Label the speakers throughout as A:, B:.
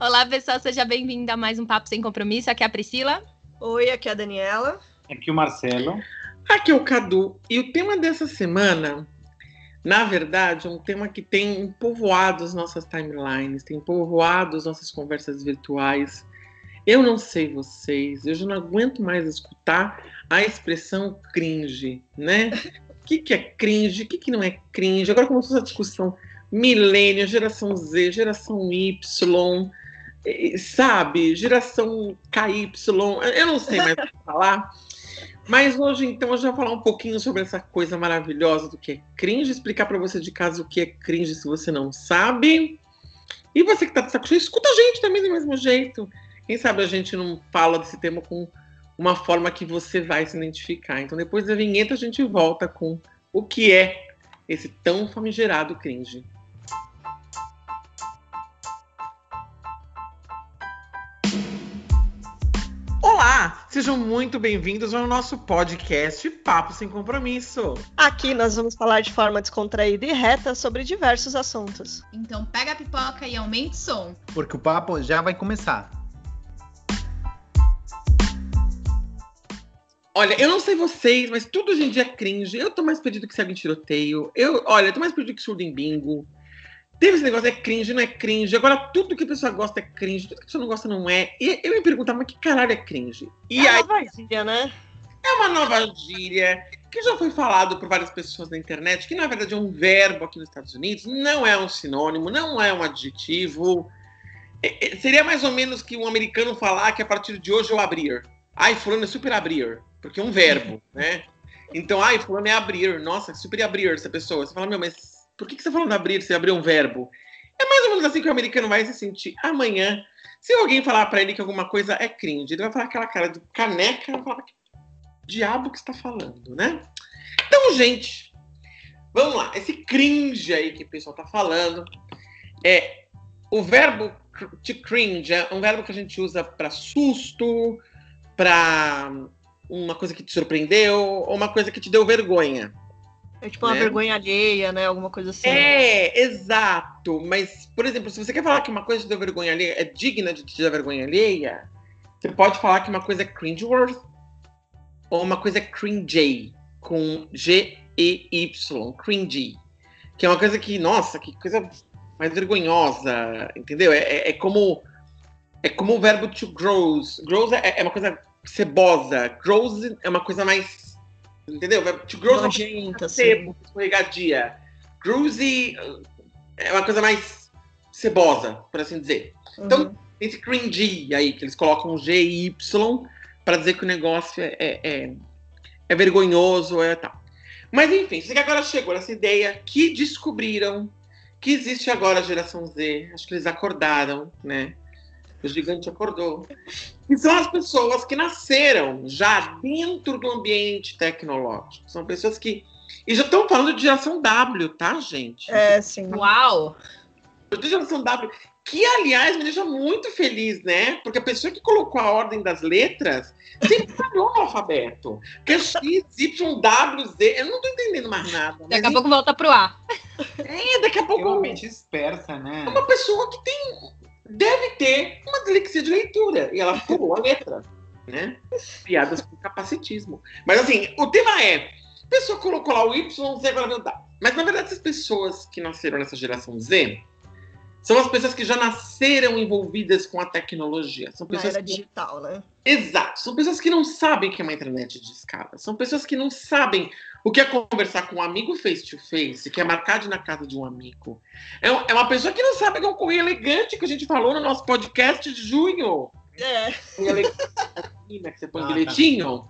A: Olá, pessoal, seja bem-vinda a mais um Papo Sem Compromisso. Aqui é a Priscila.
B: Oi, aqui é a Daniela.
C: Aqui é o Marcelo.
D: Aqui é o Cadu. E o tema dessa semana, na verdade, é um tema que tem povoado as nossas timelines, tem povoado as nossas conversas virtuais. Eu não sei vocês, eu já não aguento mais escutar a expressão cringe, né? O que, que é cringe? O que, que não é cringe? Agora começou essa discussão milênio, geração Z, geração Y, sabe? Geração KY, eu não sei mais o que falar. Mas hoje, então, eu já vou falar um pouquinho sobre essa coisa maravilhosa do que é cringe, explicar para você de casa o que é cringe se você não sabe. E você que tá de saco cheio, escuta a gente também do mesmo jeito. Quem sabe a gente não fala desse tema com uma forma que você vai se identificar. Então, depois da vinheta, a gente volta com o que é esse tão famigerado cringe. Olá, sejam muito bem-vindos ao nosso podcast Papo Sem Compromisso.
B: Aqui nós vamos falar de forma descontraída e reta sobre diversos assuntos.
A: Então pega a pipoca e aumente o som.
C: Porque o papo já vai começar.
D: Olha, eu não sei vocês, mas tudo hoje em dia é cringe. Eu tô mais perdido que segue em tiroteio. Eu, olha, eu tô mais perdido que surdo em bingo. Teve esse negócio, é cringe, não é cringe. Agora, tudo que a pessoa gosta é cringe, tudo que a pessoa não gosta não é. E eu me perguntava, mas que caralho é cringe?
B: E é aí, uma nova gíria, né?
D: É uma nova gíria que já foi falado por várias pessoas na internet, que na verdade é um verbo aqui nos Estados Unidos, não é um sinônimo, não é um adjetivo. É, é, seria mais ou menos que um americano falar que a partir de hoje eu abrir. Ai, fulano é super abrir, porque é um verbo, né? Então, ai, fulano é abrir. Nossa, super abrir essa pessoa. Você fala, meu, mas por que, que você tá falando abrir se abrir um verbo? É mais ou menos assim que o americano vai se sentir amanhã. Se alguém falar para ele que alguma coisa é cringe, ele vai falar aquela cara de caneca, vai falar que diabo que está falando, né? Então, gente, vamos lá. Esse cringe aí que o pessoal tá falando é o verbo to cringe é um verbo que a gente usa para susto, para uma coisa que te surpreendeu ou uma coisa que te deu vergonha.
B: É tipo uma né? vergonha alheia, né? Alguma coisa assim.
D: É, exato. Mas, por exemplo, se você quer falar que uma coisa te deu vergonha alheia é digna de te dar vergonha alheia, você pode falar que uma coisa é cringeworth ou uma coisa é cringy, com G-E-Y, cringy. Que é uma coisa que, nossa, que coisa mais vergonhosa, entendeu? É, é, é como é como o verbo to grows. Grows é, é uma coisa cebosa. Grows é uma coisa mais Entendeu? Grow
B: Nojenta, sebo,
D: escorregadia. Groovy é uma coisa mais cebosa, por assim dizer. Então, uhum. Então, esse cringy aí, que eles colocam G e Y para dizer que o negócio é, é, é, é vergonhoso, é tal. Mas enfim, você que agora chegou nessa ideia que descobriram que existe agora a geração Z, acho que eles acordaram, né? O gigante acordou. E são as pessoas que nasceram já dentro do ambiente tecnológico. São pessoas que. E já estão falando de geração W, tá, gente?
B: É, sim.
A: Uau!
D: De geração W. Que, aliás, me deixa muito feliz, né? Porque a pessoa que colocou a ordem das letras sempre falhou no alfabeto. Que é X, Y, W, Z. Eu não tô entendendo mais nada.
A: Daqui a pouco volta pro A.
D: É, daqui a pouco.
C: Realmente dispersa, né?
D: É uma pessoa que tem deve ter uma dislexia de leitura. E ela pulou a letra, né? Piadas com capacitismo. Mas assim, o tema é: a pessoa colocou lá o Y, Z, agora W. Mas na verdade, essas pessoas que nasceram nessa geração Z são as pessoas que já nasceram envolvidas com a tecnologia. São pessoas
B: Na era digital, né?
D: Exato. São pessoas que não sabem que é uma internet de escada. São pessoas que não sabem o que é conversar com um amigo face to face, que é marcar de na casa de um amigo. É, é uma pessoa que não sabe que é um correio elegante que a gente falou no nosso podcast de junho.
B: É.
D: que você põe ah, bilhetinho.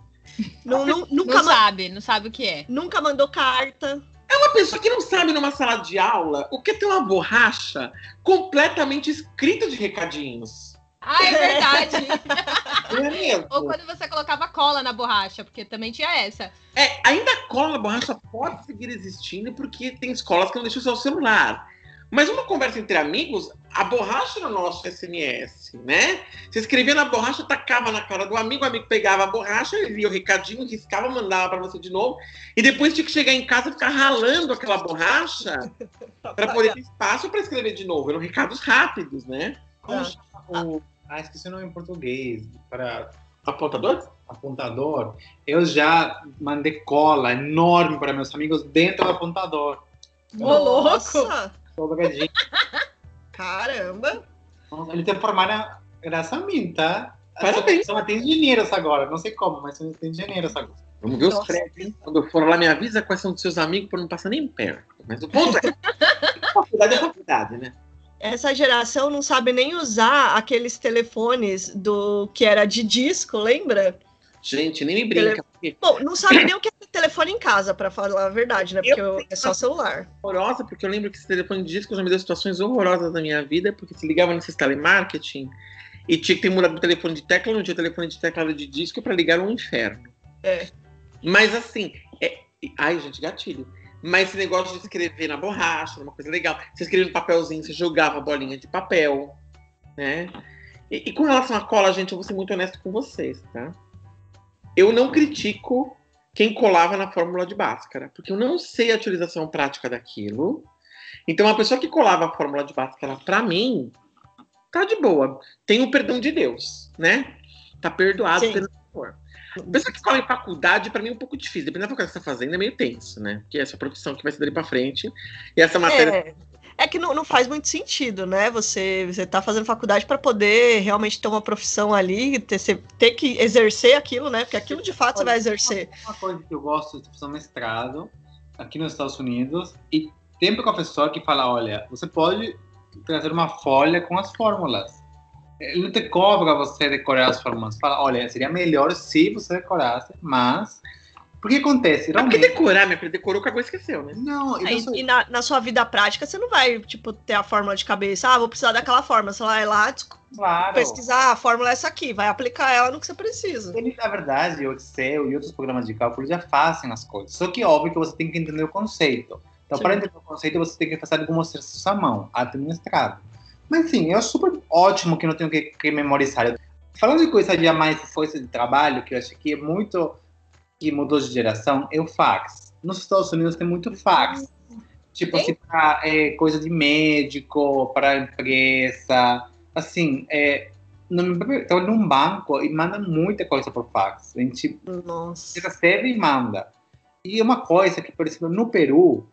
A: Não, não, nunca não sabe, não sabe o que é.
B: Nunca mandou carta.
D: É uma pessoa que não sabe numa sala de aula o que é ter uma borracha completamente escrita de recadinhos.
A: Ah, é verdade. É Ou quando você colocava cola na borracha, porque também tinha essa.
D: É, ainda a cola na borracha pode seguir existindo, porque tem escolas que não deixam o seu celular. Mas uma conversa entre amigos, a borracha era o nosso SMS, né? Você escrevia na borracha, tacava na cara do amigo, o amigo pegava a borracha, ele via o recadinho, riscava, mandava para você de novo, e depois tinha que chegar em casa e ficar ralando aquela borracha para poder ter espaço para escrever de novo. Eram recados rápidos, né?
C: Como o. Ah, esqueci o nome em português. Para
D: Apontador?
C: apontador. Eu já mandei cola enorme para meus amigos dentro do apontador.
A: Ô, louco!
B: Nossa, Caramba.
C: Nossa, Eles se formaram graças a mim, tá?
D: Parabéns.
C: Só tem engenheiros agora. Não sei como, mas só tem engenheiros agora.
D: Vamos ver os prédios, hein? Quando eu for lá, me avisa quais são dos seus amigos para não passar nem perto. Mas o ponto é. faculdade é faculdade, né?
B: Essa geração não sabe nem usar aqueles telefones do que era de disco, lembra?
D: Gente, nem me brinca. porque
B: Bom, não sabe nem o que é telefone em casa, pra falar a verdade, né? Porque eu- é só celular.
D: horrorosa, porque eu lembro que esse telefone de disco já me deu situações horrorosas na minha vida, porque se ligava nesses telemarketing e tinha que ter mudado o telefone de tecla, não tinha telefone de tecla era de disco para ligar um inferno.
B: É.
D: Mas assim, é... ai gente, gatilho. Mas esse negócio de escrever na borracha, uma coisa legal. Você escrevia no papelzinho, você jogava bolinha de papel, né? E, e com relação à cola, gente, eu vou ser muito honesto com vocês, tá? Eu não critico quem colava na fórmula de Bhaskara, porque eu não sei a utilização prática daquilo. Então, uma pessoa que colava a fórmula de Bhaskara, para mim, tá de boa. Tem o perdão de Deus, né? Tá perdoado
B: Sim.
D: pelo Senhor. A pessoa que cola em faculdade, para mim, é um pouco difícil. Dependendo da faculdade que você tá fazendo, é meio tenso, né? Porque é a sua profissão que vai ser dali para frente. E essa matéria
B: É, é que não, não faz muito sentido, né? Você, você tá fazendo faculdade para poder realmente ter uma profissão ali, ter, ter que exercer aquilo, né? Porque aquilo de fato você vai exercer.
C: Uma coisa que eu gosto de fazer mestrado aqui nos Estados Unidos e tem um professor que fala, olha, você pode trazer uma folha com as fórmulas. Ele não te cobra você decorar as fórmulas. Fala, olha, seria melhor se você decorasse, mas... O que acontece?
D: É porque
C: Realmente...
D: decorar, minha filha, decorou, cagou e esqueceu, né?
C: Não, eu
B: Aí,
C: sou-
B: e na, na sua vida prática, você não vai, tipo, ter a fórmula de cabeça. Ah, vou precisar daquela fórmula. Você vai lá des-
C: claro.
B: pesquisar, ah, a fórmula é essa aqui, vai aplicar ela no que você precisa.
C: Ele, na verdade, o Excel e outros programas de cálculo já fazem as coisas. Só que, óbvio, que você tem que entender o conceito. Então,
B: Sim.
C: para entender o conceito, você tem que fazer alguns exercícios à mão, administrado. Mas, sim, é super ótimo que não tenho que, que memorizar. Falando de coisa de mais força de trabalho, que eu acho que é muito que mudou de geração, é o fax. Nos Estados Unidos tem muito fax. Tipo assim, pra, é, coisa de médico, para empresa. Assim, é, no, trabalho num banco e manda muita coisa por fax. A gente
B: Nossa.
C: recebe e manda. E uma coisa que, por exemplo, no Peru,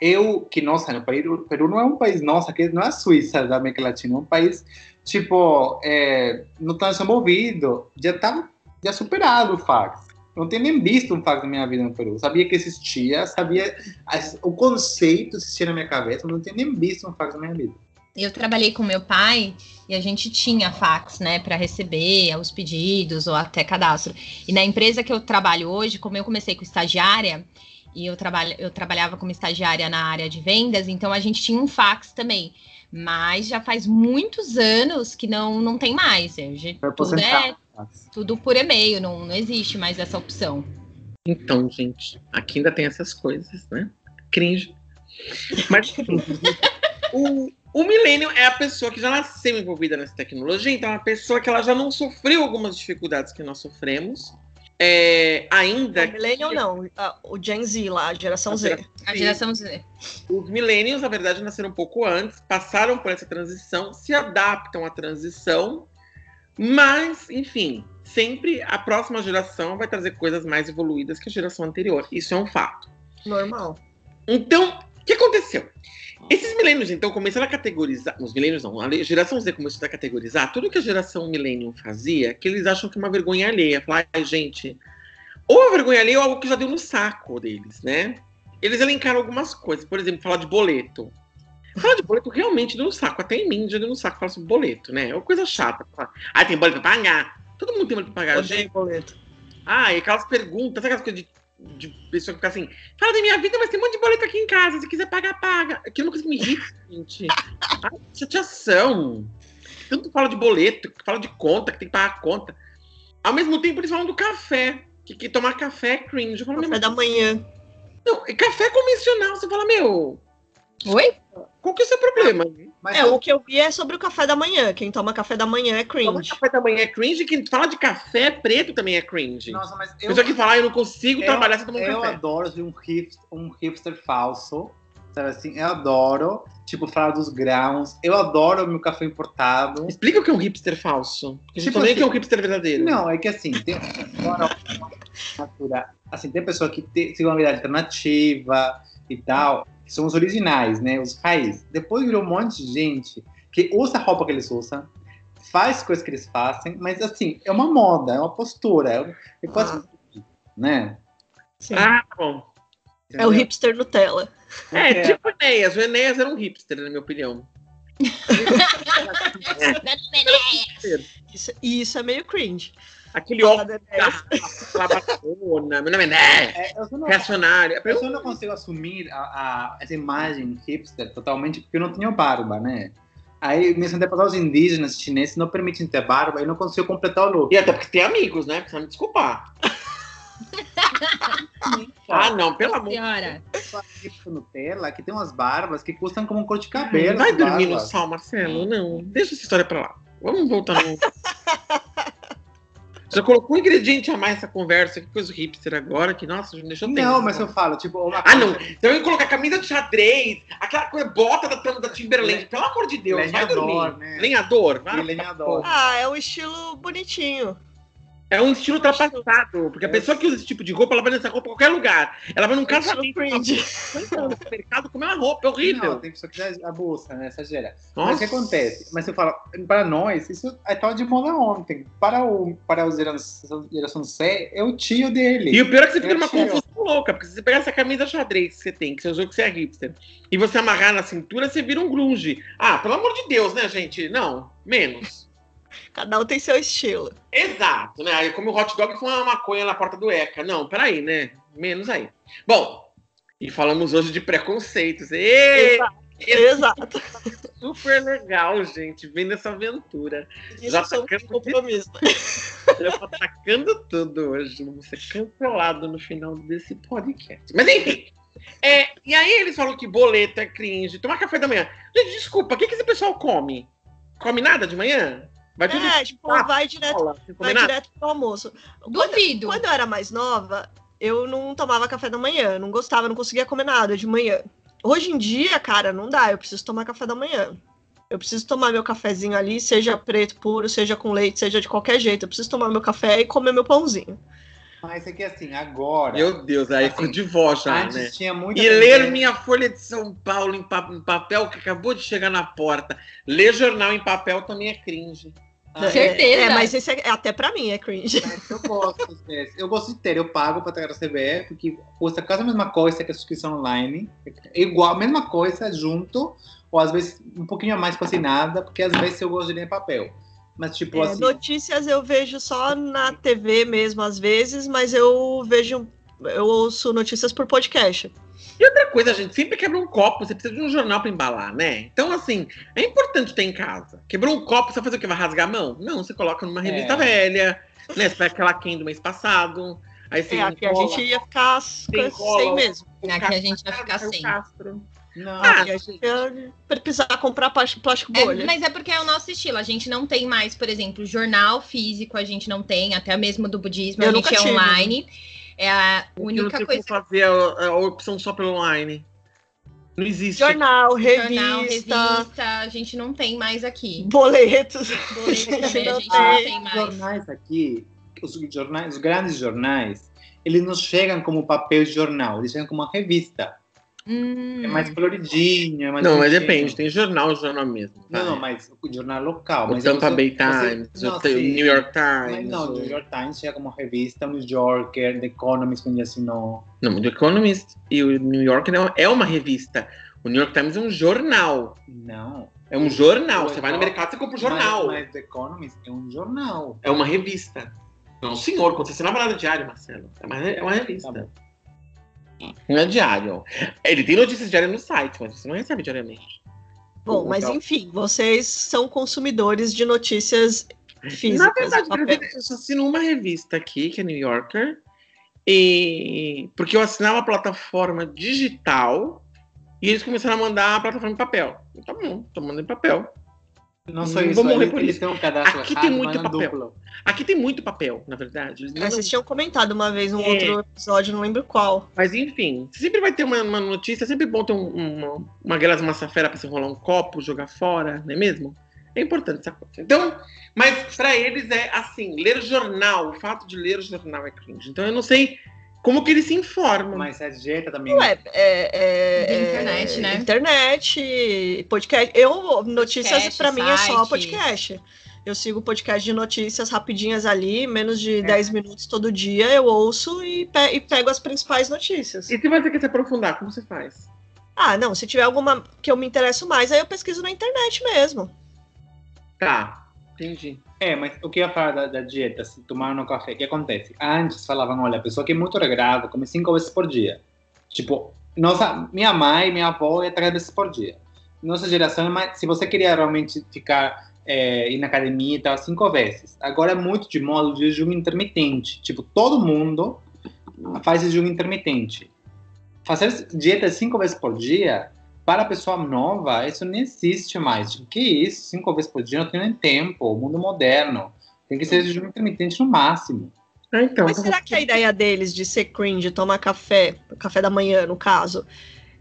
C: eu, que nossa, no Peru, o Peru não é um país, nossa, que não é a Suíça da América Latina, é um país, tipo, é, não tão desenvolvido, já tá já superado o fax. Não tenho nem visto um fax na minha vida no Peru. Sabia que existia, sabia as- o conceito existia na minha cabeça, mas não tenho nem visto um fax na minha vida.
A: Eu trabalhei com meu pai e a gente tinha fax, né, para receber os pedidos ou até cadastro. E na empresa que eu trabalho hoje, como eu comecei com estagiária e eu, trabalho, eu trabalhava como estagiária na área de vendas, então a gente tinha um fax também. Mas já faz muitos anos que não, não tem mais. É, já-
C: Foi
A: tudo é. Tudo por e-mail, não, não existe mais essa opção.
D: Então, gente, aqui ainda tem essas coisas, né? Cringe. Mas o, o milênio é a pessoa que já nasceu envolvida nessa tecnologia, então é uma pessoa que ela já não sofreu algumas dificuldades que nós sofremos. É, ainda
B: O Millennial não, a- o Gen Z lá, a geração
D: A
B: Z.
A: A
D: Sim.
A: geração Z.
D: Os millennials, na verdade, nasceram um pouco antes, passaram por essa transição, se adaptam à transição, mas, enfim, sempre a próxima geração vai trazer coisas mais evoluídas que a geração anterior. Isso é um fato.
B: Normal.
D: Então, o que aconteceu? Esses milênios, então, começaram a categorizar. Os milênios não, a geração Z começou a categorizar tudo que a geração milênio fazia, que eles acham que é uma vergonha alheia. Falar, ai, gente, ou a vergonha alheia ou algo que já deu no saco deles, né? Eles elencaram algumas coisas, por exemplo, falar de boleto. Falar de boleto realmente deu no saco, até em mim já deu no saco falar sobre boleto, né? É uma coisa chata. Ah, tem boleto pra pagar. Todo mundo tem boleto pra pagar,
B: Odeio
D: gente.
B: boleto.
D: Ah, e aquelas perguntas, sabe aquelas coisas de, de pessoa que fica assim, fala da minha vida, mas tem um monte de boleto aqui em casa, se quiser pagar, paga. Aquilo é uma coisa que me irrita, gente. Ai, chateação. Tanto fala de boleto, que fala de conta, que tem que pagar a conta. Ao mesmo tempo, eles falam do café, que, que tomar café é cringe. Eu falo,
B: Café da manhã.
D: não, é café convencional. Você fala, meu,
A: Oi?
D: qual que é o seu problema?
C: Mas
B: É, o que eu vi é sobre o café da manhã. Quem toma café da manhã é cringe.
D: café da manhã é cringe, quem fala de café preto também é cringe.
C: Nossa, mas eu,
D: Pessoa que fala, "Ah, eu não consigo
C: eu-
D: trabalhar sem tomar um
C: eu
D: café.
C: adoro ser um hipster, um hipster falso Sabe assim? Eu adoro, tipo, falar dos grãos. Eu adoro o meu café importado.
D: Explica o que é um hipster falso. Porque
C: Tipo
D: também
C: assim-
D: que é um hipster verdadeiro.
C: Não, é que assim, tem assim, tem pessoa que tem, tem uma vida alternativa e tal, que são os originais, né? Os raiz. Depois virou um monte de gente que usa a roupa que eles usam, faz coisas que eles fazem, mas assim, é uma moda, é uma postura, é, é quase. né?
B: Sim.
D: Ah, bom.
B: é o hipster Nutella.
D: É, tipo o Enéas. O Enéas era um hipster, na minha opinião.
B: Isso, e isso é meio cringe.
D: Aquele óculos Barcelona. Meu nome é Enéas.
C: É, eu só não,
D: Reacionário.
C: eu só não consigo assumir a, a- essa imagem hipster totalmente porque eu não tenho barba, né? Aí, meus antepassados indígenas chineses não permitem ter barba e não consigo completar o look.
D: E até porque tem amigos, né? Precisa me desculpar. Ah, não, pelo amor de
C: tipo Nutella que tem umas barbas que custam como um cor de cabelo.
D: Vai dormir no
C: barbas.
D: sal, Marcelo? Não, deixa essa história pra lá. Vamos voltar no. Já colocou um ingrediente a mais nessa conversa, que coisa hipster agora, que nossa, já me deixou tenso.
C: Não, mas eu falo, tipo, uma
D: Ah, não. Então eu ia colocar camisa de xadrez, aquela coisa, bota da tampa da Timberland. Pelo amor de Deus, vai
C: Lenhador,
D: dormir.
C: né?
D: Lenhador,
C: E
D: vai.
C: lenhador.
B: Ah, é um estilo bonitinho.
D: É um estilo ultrapassado, porque a
C: É.
D: pessoa que usa esse tipo de roupa, ela vai nessa roupa em qualquer lugar. Ela vai num
B: É um
D: casamento, no mercado comer uma roupa, é horrível.
C: Não, tem pessoa que já abusa, né? Exagera. Mas o que acontece? Mas eu falo, para nós, isso estava de moda ontem. Para o, para a geração, geração C, é o tio dele.
D: E o pior é que você fica
C: É
D: numa confusão louca, porque se você pegar essa camisa xadrez que você tem, que você usou que você é hipster, e você amarrar na cintura, você vira um grunge. Ah, pelo amor de Deus, né, gente? Não, menos.
B: Cada um tem seu estilo.
D: Exato, né? Aí come o hot dog com uma maconha na porta do ECA. Não, peraí, né? Menos aí. Bom, e falamos hoje de preconceitos.
B: Exato. Exato.
D: super legal, gente, vendo essa aventura.
B: Isso
D: Já
B: são
D: tacando-
B: compromisso.
D: Eu tô atacando tudo hoje. Vou ser cancelado no final desse podcast. Mas enfim. É, e aí eles falam que boleto é cringe, tomar café da manhã. Gente, desculpa, o que, que esse pessoal come? Come nada de manhã? Vai
B: É, tipo,
D: Ah,
B: vai direto,
D: comer
B: vai direto pro almoço. Quando,
A: Duvido.
B: quando eu era mais nova, eu não tomava café da manhã, não gostava, não conseguia comer nada de manhã. Hoje em dia, cara, não dá, eu preciso tomar café da manhã. Eu preciso tomar meu cafezinho ali, seja preto puro, seja com leite, seja de qualquer jeito. Eu preciso tomar meu café e comer meu pãozinho.
C: Mas é que assim, agora.
D: Meu Deus, aí
C: Assim,
D: ficou de vó já,
C: antes
D: né?
C: tinha muita.
D: E ler
C: tendência-
D: minha Folha de São Paulo em, pa- em papel, que acabou de chegar na porta. Ler jornal em papel também é cringe.
C: Ah,
A: Certeza.
B: É, mas esse é, até pra mim é cringe.
C: Mas Eu gosto desse. Eu gosto de ter, eu pago para ter receber, porque custa quase a mesma coisa que a subscrição online. É igual, a mesma coisa junto, ou às vezes um pouquinho a mais cozinada, porque às vezes eu gosto de ler em papel. Mas tipo
B: É,
C: assim.
B: notícias eu vejo só na TV mesmo, às vezes, mas eu vejo. Eu ouço notícias por podcast.
D: E outra coisa, gente, sempre quebra um copo, você precisa de um jornal pra embalar, né? Então, assim, é importante ter em casa. Quebrou um copo, você vai fazer o quê? Vai rasgar a mão? Não, você coloca numa revista
C: É.
D: velha, né? Você pega aquela Ken do mês passado. Aí você
B: É, aqui a gente ia ficar
D: cola.
B: sem mesmo.
A: Aqui a gente
D: Castro,
A: ficar sem.
D: Castro.
C: Não,
D: Ah,
B: Aqui a gente ia precisar comprar plástico
A: É,
B: bolha.
A: mas é porque é o nosso estilo. A gente não tem mais, por exemplo, jornal físico, a gente não tem, até mesmo do budismo,
B: Eu
A: a gente
B: nunca
A: é
B: tive.
A: online. É a única
D: tem
A: coisa.
D: como fazer a, a opção só pelo online. Não existe.
B: Jornal, revista,
A: Jornal, revista, a gente não tem mais aqui.
B: boletos.
A: Boleto também a
B: Não
A: gente não
B: tem.
A: tem
C: Os
A: mais.
C: jornais aqui, os jornais, os grandes jornais, eles não chegam como papel de jornal, eles chegam como uma revista.
A: Hum,
C: É mais coloridinho, é mais
D: Não, mas depende, tem jornal, jornal mesmo.
C: Não,
D: tá?
C: não, mas o jornal local.
D: O
C: mas
D: Tampa
C: você-
D: Bay
C: você-
D: Times,
C: não,
D: o T-
C: sim.
D: New York
C: Mas
D: Times.
C: não, o New York Times chega como revista, o New Yorker, The Economist, quando assinou.
D: Não, o The Economist e o New York não é uma revista. O New York Times é um jornal.
C: Não.
D: É um jornal.
C: O
D: Você vai no mercado, você compra o jornal.
C: Mas, mas The Economist é um jornal.
D: É uma revista. Não, senhor, quando você assina nada diário, Marcelo. É uma, é uma revista.
C: Tá.
D: Não é diário. Ele tem notícias diárias no site, mas você não recebe diariamente.
B: Bom, mas
C: Então-
B: enfim, vocês são consumidores de notícias físicas.
D: Na verdade, eu só assino uma revista aqui, que é New Yorker. E porque eu assinava a plataforma digital e eles começaram a mandar a plataforma em papel. Tá bom, tô mandando em papel.
C: Não só
D: Não
C: isso,
D: vou morrer
C: ele,
D: por
C: ele
D: isso.
C: tem um cadastro
D: Aqui tem muito
C: mas não
D: papel.
C: duplo.
D: Aqui tem muito papel, na verdade.
B: É,
D: mandam-
B: vocês tinham comentado uma vez num
D: É.
B: outro episódio, não lembro qual.
D: Mas enfim, sempre vai ter uma, uma notícia, é sempre bom ter um, uma, uma Gelas Massafera pra você rolar um copo, jogar fora, não é mesmo? É importante essa coisa. Então, mas pra eles é assim, ler jornal, o fato de ler jornal é cringe. Então eu não sei como que eles se informam.
C: Mas a dieta também.
B: Ué, é, é, é-
A: internet, né?
B: Internet, podcast. Eu, notícias pra mim é só podcast. Eu sigo podcast de notícias rapidinhas ali, menos de
C: É.
B: 10 minutos todo dia, eu ouço e, pe- e pego as principais notícias.
D: E se você quer se aprofundar, como você faz?
B: Ah, não, se tiver alguma que eu me interesso mais, aí eu pesquiso na internet mesmo.
D: Tá, entendi.
C: É, mas o que eu ia falar da, da dieta, se tomar no café, o que acontece? Antes falavam, olha, a pessoa que é muito regrada come cinco vezes por dia. Tipo, nossa, minha mãe, minha avó ia três vezes por dia. Nossa geração, se você queria realmente ficar, é, ir na academia e tal, cinco vezes. Agora é muito de modo de jejum intermitente. Tipo, todo mundo faz jejum intermitente. Fazer dieta cinco vezes por dia, para a pessoa nova, isso não existe mais. Tipo, que isso? Cinco vezes por dia não tem nem tempo. Mundo moderno. Tem que ser jejum intermitente no máximo.
D: Ah, então.
B: Mas será que a ideia deles de ser cringe, tomar café, café da manhã, no caso,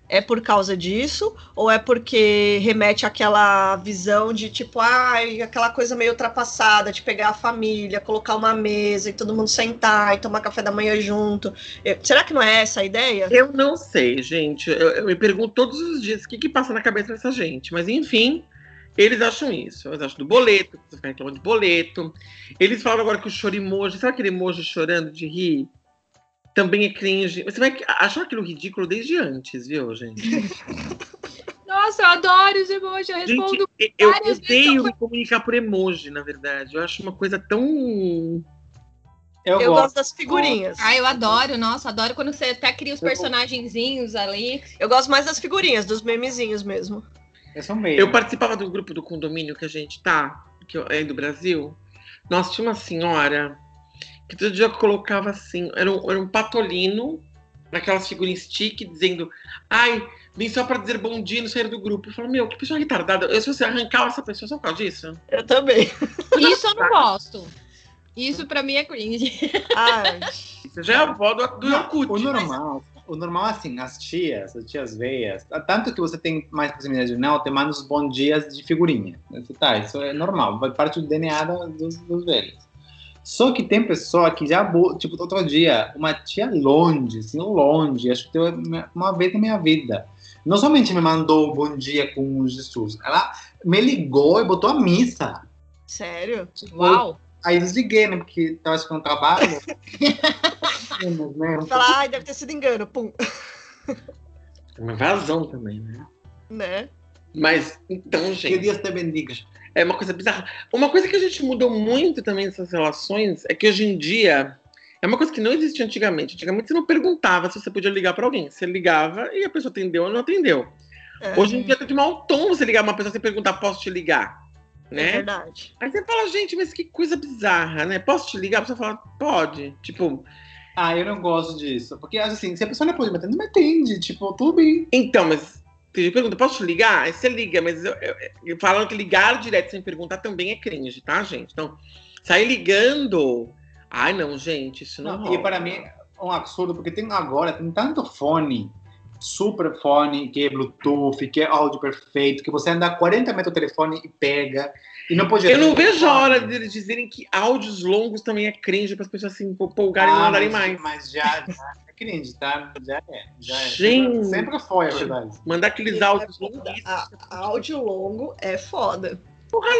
B: é por causa disso? Ou é porque remete àquela visão de tipo, ai, aquela coisa meio ultrapassada de pegar a família, colocar uma mesa e todo mundo sentar e tomar café da manhã junto? Eu- será que não é essa a ideia?
D: Eu não sei, gente. Eu, eu me pergunto todos os dias o que, que passa na cabeça dessa gente. Mas enfim, eles acham isso. Eles acham do boleto, você fica reclamando de boleto. Eles falaram agora que o chorimoji, sabe aquele emoji chorando de rir? Também é cringe. Você vai achar aquilo ridículo desde antes, viu, gente?
A: Nossa, eu adoro os emojis, eu respondo.
D: Gente, eu odeio me comunicar por emoji, na verdade. Eu acho uma coisa tão.
C: Eu,
B: Eu
C: gosto.
B: gosto das figurinhas.
A: Ah, eu adoro, nossa, adoro quando você até cria os personagenzinhos ali.
B: Eu gosto mais das figurinhas, dos memezinhos mesmo.
C: Eu sou meio.
D: Eu participava do grupo do condomínio que a gente tá, que é do Brasil. Nossa, tinha uma senhora que todo dia colocava assim, era um, era um patolino, naquelas figurinhas stick, dizendo, ai, vim só pra dizer bom dia no sair do grupo. Eu falo, meu, que pessoa retardada. Eu, se você arrancar essa pessoa só por causa disso.
B: Eu também.
A: Isso eu não gosto. Isso pra mim é cringe.
B: Ai,
D: Você já é a avó do, do Orkut.
C: o normal, o normal assim, as tias, as tias veias, tanto que você tem mais proximidade não, te manda os bons dias de figurinha. Você tá, isso é normal, vai parte do DNA dos, dos velhos. Só que tem pessoa que já, tipo, outro dia, uma tia longe, assim, longe, acho que teve uma vez na minha vida. Não somente me mandou um bom dia com Jesus, ela me ligou e botou a missa.
B: sério?
A: Uau!
C: Aí desliguei, né, porque tava ficando trabalho. Né, um
B: Falar, ai, deve ter sido engano, pum.
D: É uma vazão também, né?
B: Né?
D: Mas, então,
C: Que
D: gente.
C: Deus te bendiga.
D: É uma coisa bizarra. Uma coisa que a gente mudou muito também nessas relações é que hoje em dia é uma coisa que não existia antigamente. Antigamente você não perguntava se você podia ligar pra alguém. Você ligava e a pessoa atendeu ou não atendeu.
B: É,
D: Hoje em dia tem de mau tom você ligar uma pessoa e perguntar, posso te ligar?
B: É
D: Né?
B: verdade.
D: Aí você fala, gente, mas que coisa bizarra, né? Posso te ligar? A pessoa fala, pode. Tipo,
C: Ah, eu não gosto disso. Porque, assim, se a pessoa não pode me atender, não me atende. Tipo, tudo bem.
D: então, mas. Que pergunta, posso te ligar? Aí você liga, mas eu, eu, eu- falando que ligar direto sem perguntar também é cringe, tá, gente? Então, sair ligando. Ai, não, gente, isso não.
C: Não,
D: rola.
C: e para mim é um absurdo, porque tem agora, tem tanto fone, super fone, que é Bluetooth, que é áudio perfeito, que você anda a 40 metros do telefone e pega. E não pode
D: Eu não vejo a hora deles dizerem que áudios longos também é cringe para as pessoas se empolgarem e não
C: Ah,
D: andarem
C: mas,
D: mais.
C: Mas já, já é cringe, tá? Já é. Já é.
D: Gente.
C: Sempre foi, é verdade.
D: Mandar aqueles
B: É
D: áudios
B: foda.
D: longos.
B: A- áudio longo é foda.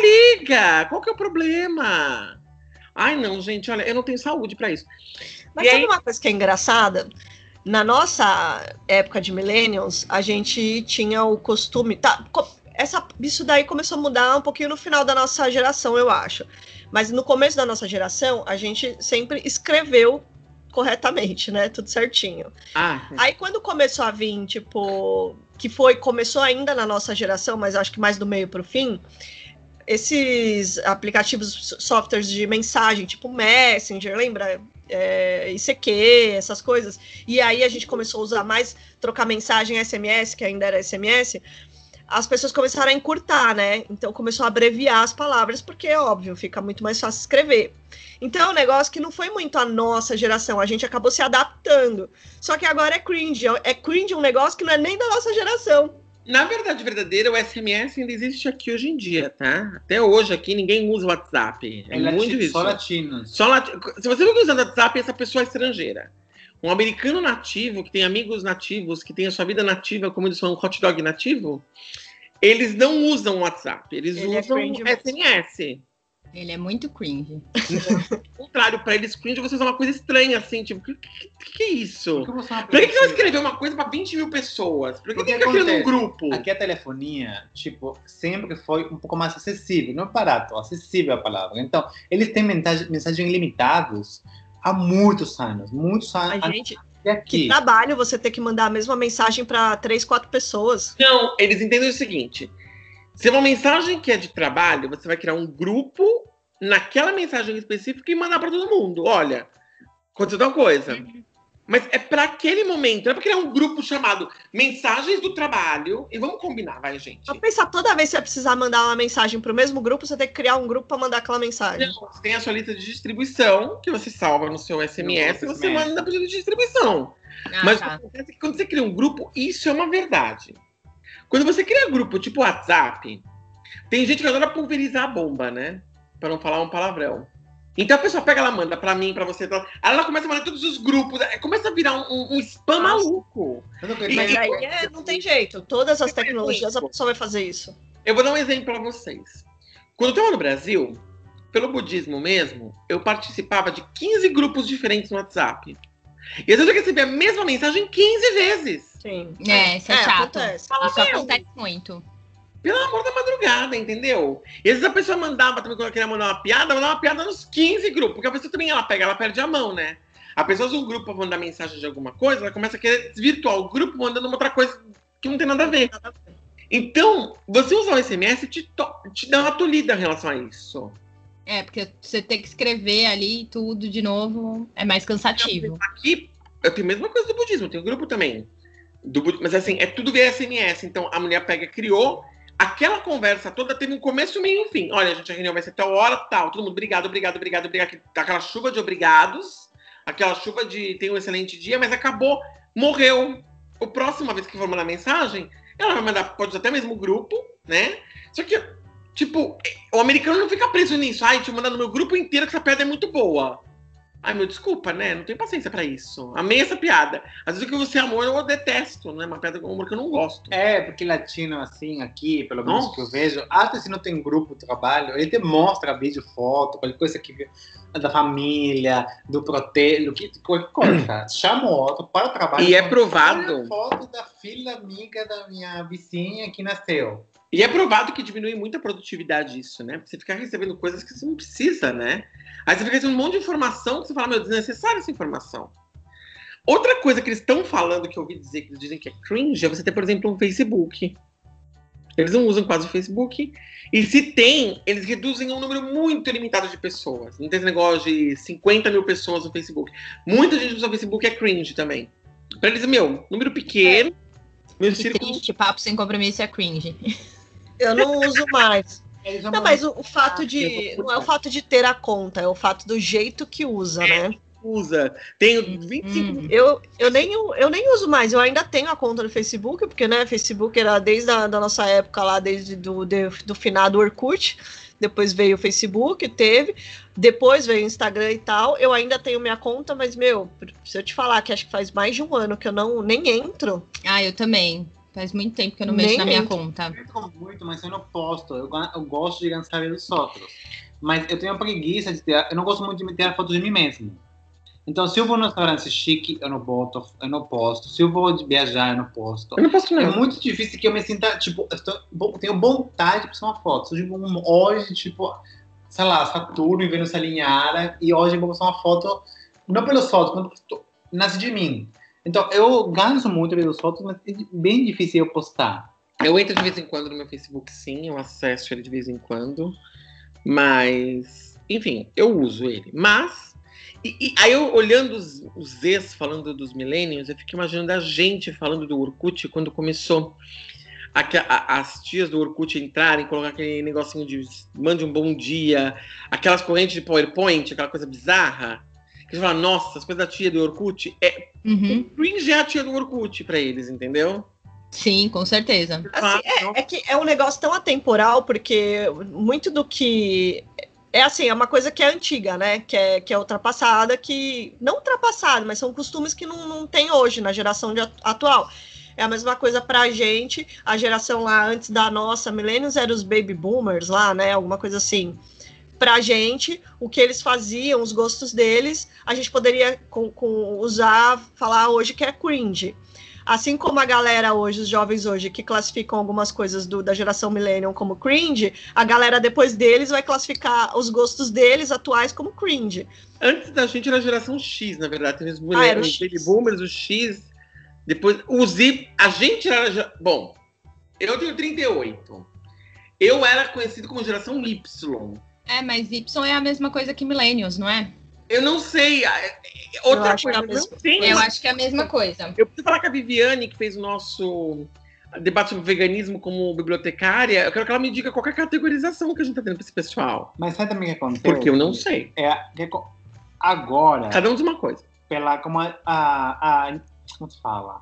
D: Liga! Qual que é o problema? Ai, não, gente, olha, eu não tenho saúde para isso.
B: Mas
D: E
B: sabe
D: aí-
B: uma coisa que é engraçada? Na nossa época de millennials, a gente tinha o costume. Tá, essa, isso daí começou a mudar um pouquinho no final da nossa geração, eu acho. Mas no começo da nossa geração, a gente sempre escreveu corretamente, né? Tudo certinho.
D: Ah,
B: Aí quando começou a vir, tipo, que foi, começou ainda na nossa geração, mas acho que mais do meio pro fim, esses aplicativos, softwares de mensagem, tipo Messenger, lembra? É, ICQ, essas coisas. E aí a gente começou a usar mais, trocar mensagem SMS, que ainda era SMS. as pessoas começaram a encurtar, né? Então começou a abreviar as palavras, porque, óbvio, fica muito mais fácil escrever. Então é um negócio que não foi muito a nossa geração, a gente acabou se adaptando. Só que agora é cringe, é cringe um negócio que não é nem da nossa geração.
D: Na verdade verdadeira, o SMS ainda existe aqui hoje em dia, tá? Até hoje aqui ninguém usa o WhatsApp. É,
C: É
D: muito
C: lati-
D: difícil.
C: só latinos.
D: Só lati- Se você não usando WhatsApp, essa pessoa é estrangeira. Um americano nativo, que tem amigos nativos, que tem a sua vida nativa, como eles falam, hot dog nativo, eles não usam o WhatsApp, eles
B: Ele
D: usam
B: mesmo.
D: SMS.
A: Ele é muito cringe.
D: Ao contrário, pra eles, cringe, você usa uma coisa estranha, assim, tipo, o que, que, que é isso?
C: Por que você não
D: Pra que, que você escrever uma coisa pra 20 mil pessoas? Por que,
C: Porque
D: que fica criando um
C: acontece,
D: grupo?
C: Aqui a telefonia, tipo, sempre foi um pouco mais acessível, não barato, acessível a palavra. Então, eles têm mensagem, mensagens ilimitados há muitos anos, muitos
B: A
C: anos.
B: gente,
C: E aqui,
B: que trabalho você ter que mandar a mesma mensagem para três, quatro pessoas.
D: Não, eles entendem o seguinte: se é uma mensagem que é de trabalho, você vai criar um grupo naquela mensagem específica e mandar para todo mundo. Olha, aconteceu tal coisa. Mas é para aquele momento, não é para criar um grupo chamado Mensagens do Trabalho. E vamos combinar, vai, gente.
B: Só pensar toda vez que você vai precisar mandar uma mensagem pro mesmo grupo, você tem que criar um grupo para mandar aquela mensagem.
D: Não, você tem a sua lista de distribuição, que você salva no seu SMS e você
C: SMS.
D: manda para de distribuição.
A: Ah,
D: Mas o
A: tá.
D: que acontece é que quando você cria um grupo, isso é uma verdade. Quando você cria grupo tipo WhatsApp, tem gente que adora pulverizar a bomba, né? Pra não falar um palavrão. Então a pessoa pega, ela manda pra mim, pra você, aí ela começa a mandar todos os grupos, aí começa a virar um, um- spam
B: Nossa.
D: maluco. E-
B: Mas aí é- não tem jeito. Todas as tecnologias a pessoa vai fazer isso.
D: Eu vou dar um exemplo pra vocês. Quando eu estava no Brasil, pelo budismo mesmo, eu participava de 15 grupos diferentes no WhatsApp. E às vezes eu recebia a mesma mensagem 15 vezes.
B: Sim.
A: É, isso é, chato.
B: acontece.
A: Isso
D: meu.
A: acontece muito.
D: Pelo amor da madrugada, entendeu? E às vezes a pessoa mandava também, quando ela queria mandar uma piada, mandava uma piada nos 15 grupos. Porque a pessoa também, ela pega, ela perde a mão, né? A pessoa usa um grupo pra mandar mensagem de alguma coisa, ela começa a querer desvirtuar o grupo mandando uma outra coisa que não tem nada a ver. Então, você usar o SMS te, te dá uma tolhida em relação a isso.
A: É, porque você ter que escrever ali tudo de novo é mais cansativo.
D: Aqui, eu tenho a mesma coisa do budismo, tenho um grupo também. Do, mas assim, é tudo via SMS. Então a mulher pega, criou. Aquela conversa toda teve um começo, meio e um fim. Olha, gente, a reunião vai ser tal hora, tal. Todo mundo, obrigado, obrigado, obrigado, obrigado. Aquela chuva de obrigados, aquela chuva de tem um excelente dia, mas acabou, morreu. A próxima vez que for mandar mensagem, ela vai mandar, pode até mesmo grupo, né? Só que, tipo, o americano não fica preso nisso. Ai, te mandar no meu grupo inteiro que essa piada é muito boa. Ai, meu, desculpa, né? Não tenho paciência pra isso. Amei essa piada. Às vezes o que você amou eu detesto, né? Uma piada com humor que eu não gosto.
C: É, porque latino, assim, aqui, pelo menos
D: Nossa.
C: que eu vejo, até se não tem grupo de trabalho, ele te mostra vídeo, foto, qualquer coisa que da família, do protelo, que, qualquer coisa. Chama o outro para o trabalho.
D: E é
C: Olha
D: provado,
C: a foto da filha amiga da minha vizinha que nasceu.
D: E é provado que diminui muito a produtividade isso, né? Você fica recebendo coisas que você não precisa, né? Aí você fica recebendo um monte de informação que você fala, meu, desnecessária essa informação. Outra coisa que eles estão falando, que eu ouvi dizer, que eles dizem que é cringe, é você ter, por exemplo, um Facebook. Eles não usam quase o Facebook. E se tem, eles reduzem um número muito limitado de pessoas. Não tem esse negócio de 50 mil pessoas no Facebook. Muita gente usa o Facebook é cringe também. Pra eles, meu, número pequeno, meu
A: Que
D: círculo
A: triste, papo sem compromisso é cringe.
B: Eu não uso mais. Não, mas o, o fato de. Não é o fato de ter a conta, é o fato do jeito que usa, né?
D: usa. Tenho 25
A: Hum.
B: Eu, eu, nem, eu nem uso mais, eu ainda tenho a conta no Facebook, porque né, Facebook era desde a da nossa época lá, desde do, de- do finado Orkut, depois veio o Facebook, teve, depois veio o Instagram e tal. Eu ainda tenho minha conta, mas, meu, se eu te falar que acho que faz mais de um ano que eu não nem entro,
A: Ah, eu também. Faz muito tempo que eu não
B: Nem
A: mexo na minha conta.
C: Eu entro muito, mas eu não posto. Eu, eu gosto de saber dos outros. Mas eu tenho preguiça de ter. Eu não gosto muito de meter fotos de mim mesmo. Então, se eu vou num restaurante chique, eu não boto, eu não posto. Se eu vou de viajar, eu não posto.
D: Eu não posso
C: É
D: não.
C: muito difícil que eu me sinta, tipo, eu estou, tenho vontade de postar uma foto. Se eu, tipo, um- hoje, tipo, sei lá, Saturno e Vênus se alinharam, e hoje eu vou postar uma foto, não pelas fotos, mas nasce de mim. Então, eu ganho muito pelas fotos, mas é bem difícil eu postar.
D: Eu entro de vez em quando no meu Facebook, sim, eu acesso ele de vez em quando. Mas, enfim, eu uso ele. Mas, e, e aí eu olhando os, os ex falando dos millennials, eu fico imaginando a gente falando do Orkut quando começou. aqui, a, as tias do Orkut entrarem, colocar aquele negocinho de mande um bom dia, aquelas correntes de PowerPoint, aquela coisa bizarra. Que você fala, nossa, as coisas da tia do Orkut. É,
A: Uhum.
D: cringe é a tia do Orkut pra eles, entendeu?
A: Sim, com certeza.
B: Assim, é, é que é um negócio tão atemporal, porque muito do que. É assim, é uma coisa que é antiga, né? Que é, que é ultrapassada, que. Não ultrapassada, mas são costumes que não, não tem hoje na geração de atu- atual. É a mesma coisa pra gente, a geração lá antes da nossa, milênios eram os baby boomers lá, né? Alguma coisa assim. Pra gente, o que eles faziam, os gostos deles, a gente poderia com, com- usar, falar hoje que é cringe. Assim como a galera hoje, os jovens hoje, que classificam algumas coisas do- da geração millennial como cringe, a galera depois deles vai classificar os gostos deles atuais como cringe.
D: Antes da gente era a geração X, na verdade. Tem os,
B: Ah, era o
D: os boomers, o X. Depois, o Z. A gente era. Bom, eu tenho 38. Eu era conhecido como geração Y.
A: É, mas Y é a mesma coisa que Millennials, não é?
D: Eu não sei. é- é- Outra
B: é
D: coisa, não
B: mesma-
D: tem.
A: Eu acho que é a mesma coisa.
D: Eu preciso falar com a Viviane, que fez o nosso debate sobre veganismo como bibliotecária. Eu quero que ela me diga qual é a categorização que a gente tá tendo pra esse pessoal.
C: Mas sabe também o que acontece?
D: Porque eu não sei.
C: É, agora,
D: Cada um diz uma coisa.
C: pela como a, a, a- como se fala?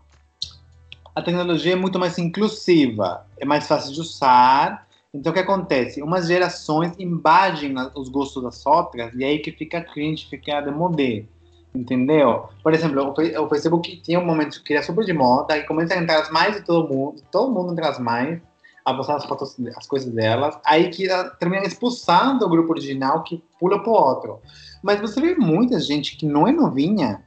C: A tecnologia é muito mais inclusiva, é mais fácil de usar. Então o que acontece? Umas gerações na- os gostos das outras e aí que fica cringe, fica de modé. Entendeu? Por exemplo, o, Facebook tinha um momento que era super de moda e começa a entrar as mais de todo mundo, todo mundo entra as mais, a postar as fotos, as coisas delas, aí que ela termina expulsando o grupo original que pula pro outro. Mas você vê muita gente que não é novinha,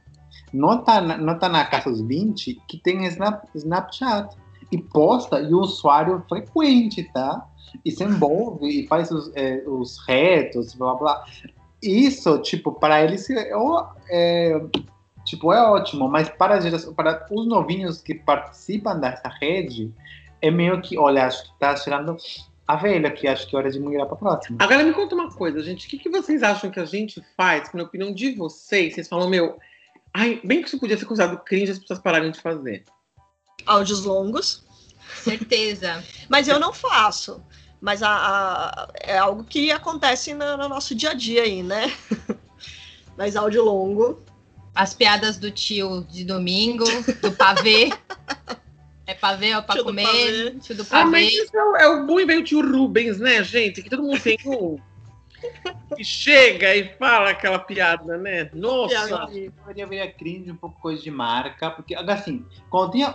C: não tá, não tá na casa dos 20, que tem Snap, Snapchat e posta e o usuário frequente, tá? E se envolve e faz os, é, os retos, blá blá. Isso, tipo, para eles é, é, tipo, é ótimo, mas para, a geração, para os novinhos que participam dessa rede, é meio que, olha, acho que tá tirando a velha, que acho que é hora de migrar para próxima.
D: Agora me conta uma coisa, gente. O que, que vocês acham que a gente faz, que na opinião de vocês, vocês falam, meu, ai, bem que isso podia ser considerado cringe as pessoas pararem de fazer.
B: Áudios longos.
A: Certeza.
B: Mas eu não faço. Mas a, a- é algo que acontece no, no nosso dia a dia aí, né? Mas áudio longo.
A: As piadas do tio de domingo, do pavê. É pavê, ó, pra
B: Tio do
A: comer.
B: pavê.
A: Tio do
D: Ah, mas
A: pavê.
D: isso é, o- é o bom e velho tio Rubens, né, gente? Que todo mundo tem um. que chega e fala aquela piada, né? Nossa!
B: Piada.
C: Deveria virar cringe, um pouco coisa de marca, porque, assim, quando tinha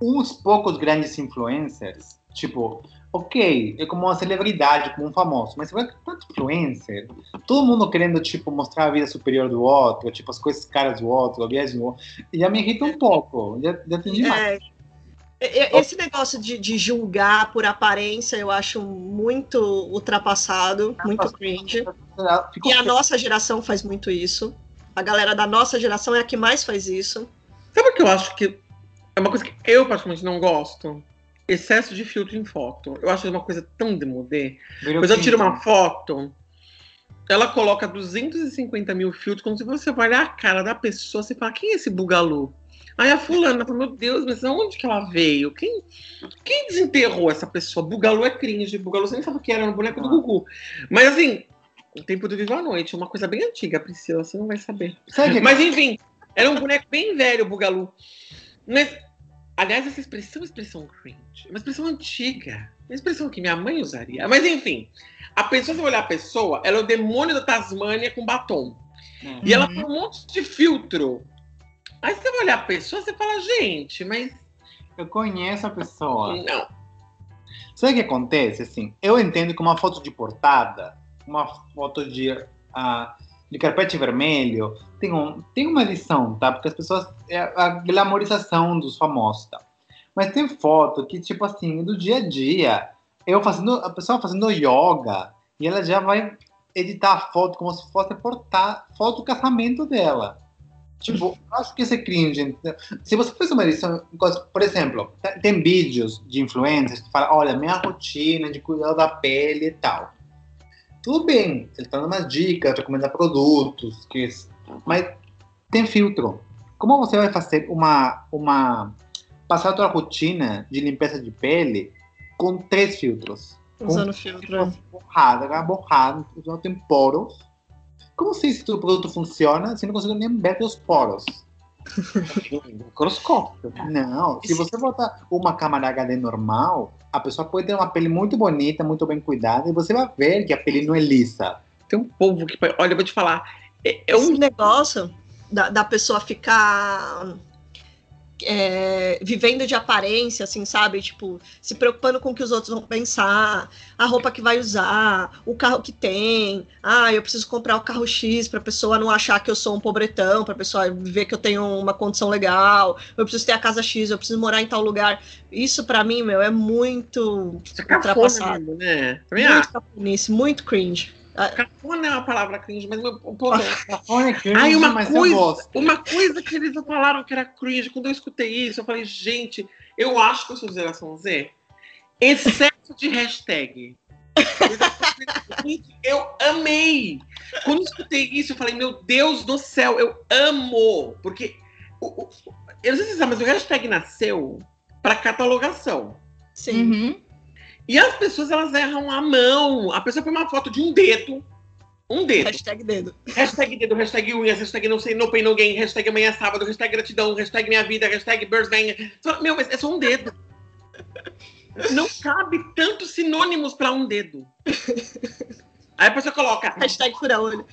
C: uns poucos grandes influencers, tipo, ok, é como uma celebridade, como um famoso, mas você vai ter tanto influencer, todo mundo querendo, tipo, mostrar a vida superior do outro, tipo, as coisas caras do outro, a viagem do outro, e já me irrita um pouco, já, já tem demais.
B: É, E- e- Esse negócio de, de julgar por aparência eu acho muito ultrapassado, muito cringe. E a nossa geração faz muito isso. A galera da nossa geração é a que mais faz isso.
D: Sabe o que eu acho que é uma coisa que eu particularmente não gosto? Excesso de filtro em foto. Eu acho uma coisa tão demodê. Depois eu tiro uma foto, ela coloca 250 mil filtros, como se você olhar a cara da pessoa, você fala, quem é esse bugalu? Aí a fulana fala, meu Deus, mas onde que ela veio? Quem, quem desenterrou essa pessoa? Bugalu é cringe, Bugalu você nem sabe o que era, era no boneco do
C: Ah.
D: Gugu. Mas assim, o tempo do Vivo à Noite, uma coisa bem antiga, Priscila, você não vai saber.
C: Sabe que
D: Mas enfim, era um boneco bem velho, o Bugalu. Mas, aliás, essa expressão é uma expressão cringe. Uma expressão antiga. Uma expressão que minha mãe usaria. Mas enfim, a pessoa, se você olhar a pessoa, ela é o demônio da Tasmânia com batom.
C: É.
D: E ela
A: Uhum.
D: tem um monte de filtro. Aí você vai olhar a pessoa, você fala, gente, mas
C: Eu conheço a pessoa.
D: não.
C: Sabe o que acontece? Assim, eu entendo que uma foto de portada, uma foto de, ah, de carpete vermelho, tem, um, tem uma lição, tá? Porque as pessoas. É a glamorização dos famosos, tá? Mas tem foto que, tipo assim, do dia a dia, eu fazendo, a pessoa fazendo yoga, e ela já vai editar a foto como se fosse portar foto do casamento dela. Tipo, acho que isso é cringe. entendeu? Se você faz uma edição, por exemplo, tem vídeos de influencers que falam, olha, minha rotina de cuidar da pele e tal. Tudo bem, ele tá dando umas dicas, recomenda produtos, que, mas tem filtro. Como você vai fazer uma, uma passar a tua rotina de limpeza de pele com três filtros.
B: Usando
C: Com
B: filtro.
C: borrada, borrada, não tem poros. Como sei se o produto funciona se não consigo nem ver os poros?
D: Microscópio.
C: Não, se você botar uma câmera HD normal, a pessoa pode ter uma pele muito bonita, muito bem cuidada, e você vai ver que a pele não é lisa.
D: Tem um povo que. Olha, eu vou te falar. É, é
B: Esse
D: um
B: negócio da, da pessoa ficar é, vivendo de aparência, assim, sabe? Tipo, se preocupando com o que os outros vão pensar, a roupa que vai usar, o carro que tem. Ah, eu preciso comprar o carro X pra pessoa não achar que eu sou um pobretão, pra pessoa ver que eu tenho uma condição legal. Eu preciso ter a casa X, eu preciso morar em tal lugar. Isso, pra mim, meu, é muito
D: Isso é cafona
B: ultrapassado.
D: mesmo, né?
B: Muito
D: acho.
B: cafonice, muito cringe. Ah,
D: Cafona é uma palavra cringe, mas meu, um pouco.
C: Olha que
D: Ai, uma
C: mas eu
D: coisa,
C: gosto.
D: uma coisa que eles falaram que era cringe, quando eu escutei isso, eu falei, gente, eu acho que eu sou geração Z. Excesso de hashtag. Gente, eu amei. Quando eu escutei isso, eu falei, meu Deus do céu, eu amo. Porque, o, o- eu não sei se você sabe, mas o hashtag nasceu para catalogação.
B: sim.
A: Uhum.
D: E as pessoas, elas erram a mão. A pessoa põe uma foto de um dedo. Um dedo.
B: Hashtag dedo.
D: Hashtag dedo, hashtag unhas, hashtag não sei, no pain no gain, hashtag amanhã é sábado, hashtag gratidão, hashtag minha vida, hashtag birthday. Só- Meu, mas é só um dedo. Não cabe tantos sinônimos pra um dedo. Aí a pessoa coloca,
B: Hashtag fura-olho.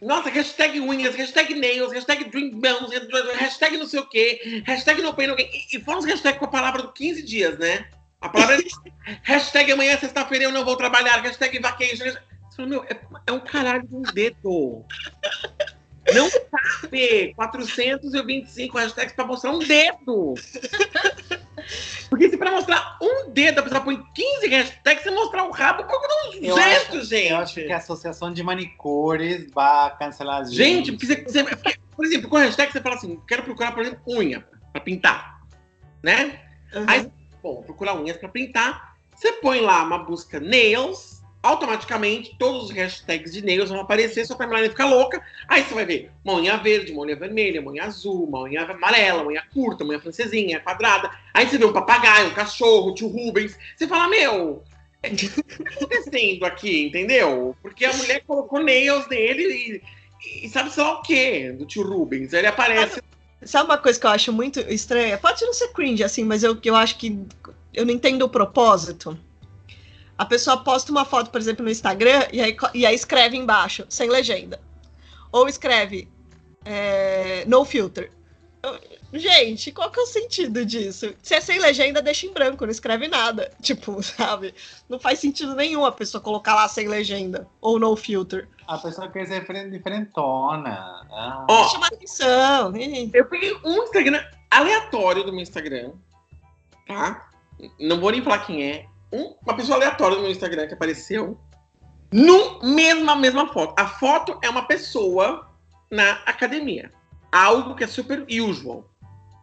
D: nossa, hashtag unhas, hashtag nails, hashtag drink bones, hashtag não sei o quê, hashtag no pain no gain. E, e foram os hashtags com a palavra do 15 dias, né? A palavra é hashtag amanhã, sexta-feira, eu não vou trabalhar, hashtag vacation. Meu, é, é um caralho de um dedo. Não cabe 425 hashtags pra mostrar um dedo. Porque se pra mostrar um dedo a pessoa põe 15 hashtags, você mostrar o rabo, por uns
C: Eu
D: gestos,
C: acho-
D: gente.
C: Eu acho que a Associação de Manicures vai cancelar gente.
D: Gente, porque você, você- por exemplo, com hashtag você fala assim, quero procurar, por exemplo, unha pra pintar, né?
B: Uhum.
D: Aí, bom, procurar unhas pra pintar, você põe lá uma busca nails, automaticamente todos os hashtags de nails vão aparecer, sua timeline fica louca, aí você vai ver uma unha verde, uma unha vermelha, uma unha azul, uma unha amarela, uma unha curta, uma unha francesinha, quadrada, aí você vê um papagaio, um cachorro, tio Rubens, você fala, meu... O que tá acontecendo aqui, entendeu? Porque a mulher colocou nails nele e, e sabe só o quê do tio Rubens. Ele aparece.
B: Sabe uma coisa que eu acho muito estranha? Pode não ser cringe, assim, mas eu, eu acho que eu não entendo o propósito. A pessoa posta uma foto, por exemplo, no Instagram e aí, e aí escreve embaixo, sem legenda. Ou escreve é, no filter. Gente, qual que é o sentido disso? Se é sem legenda, deixa em branco, não escreve nada. Tipo, sabe? Não faz sentido nenhum a pessoa colocar lá sem legenda. Ou no filter.
C: A pessoa quer ser diferen- diferentona. Ah.
D: Ó,
B: Chama atenção.
D: Eu peguei um Instagram aleatório do meu Instagram, tá? Não vou nem falar quem é. Um- uma pessoa aleatória do meu Instagram que apareceu. No mesma, mesma foto. A foto é uma pessoa na academia. Algo que é super usual.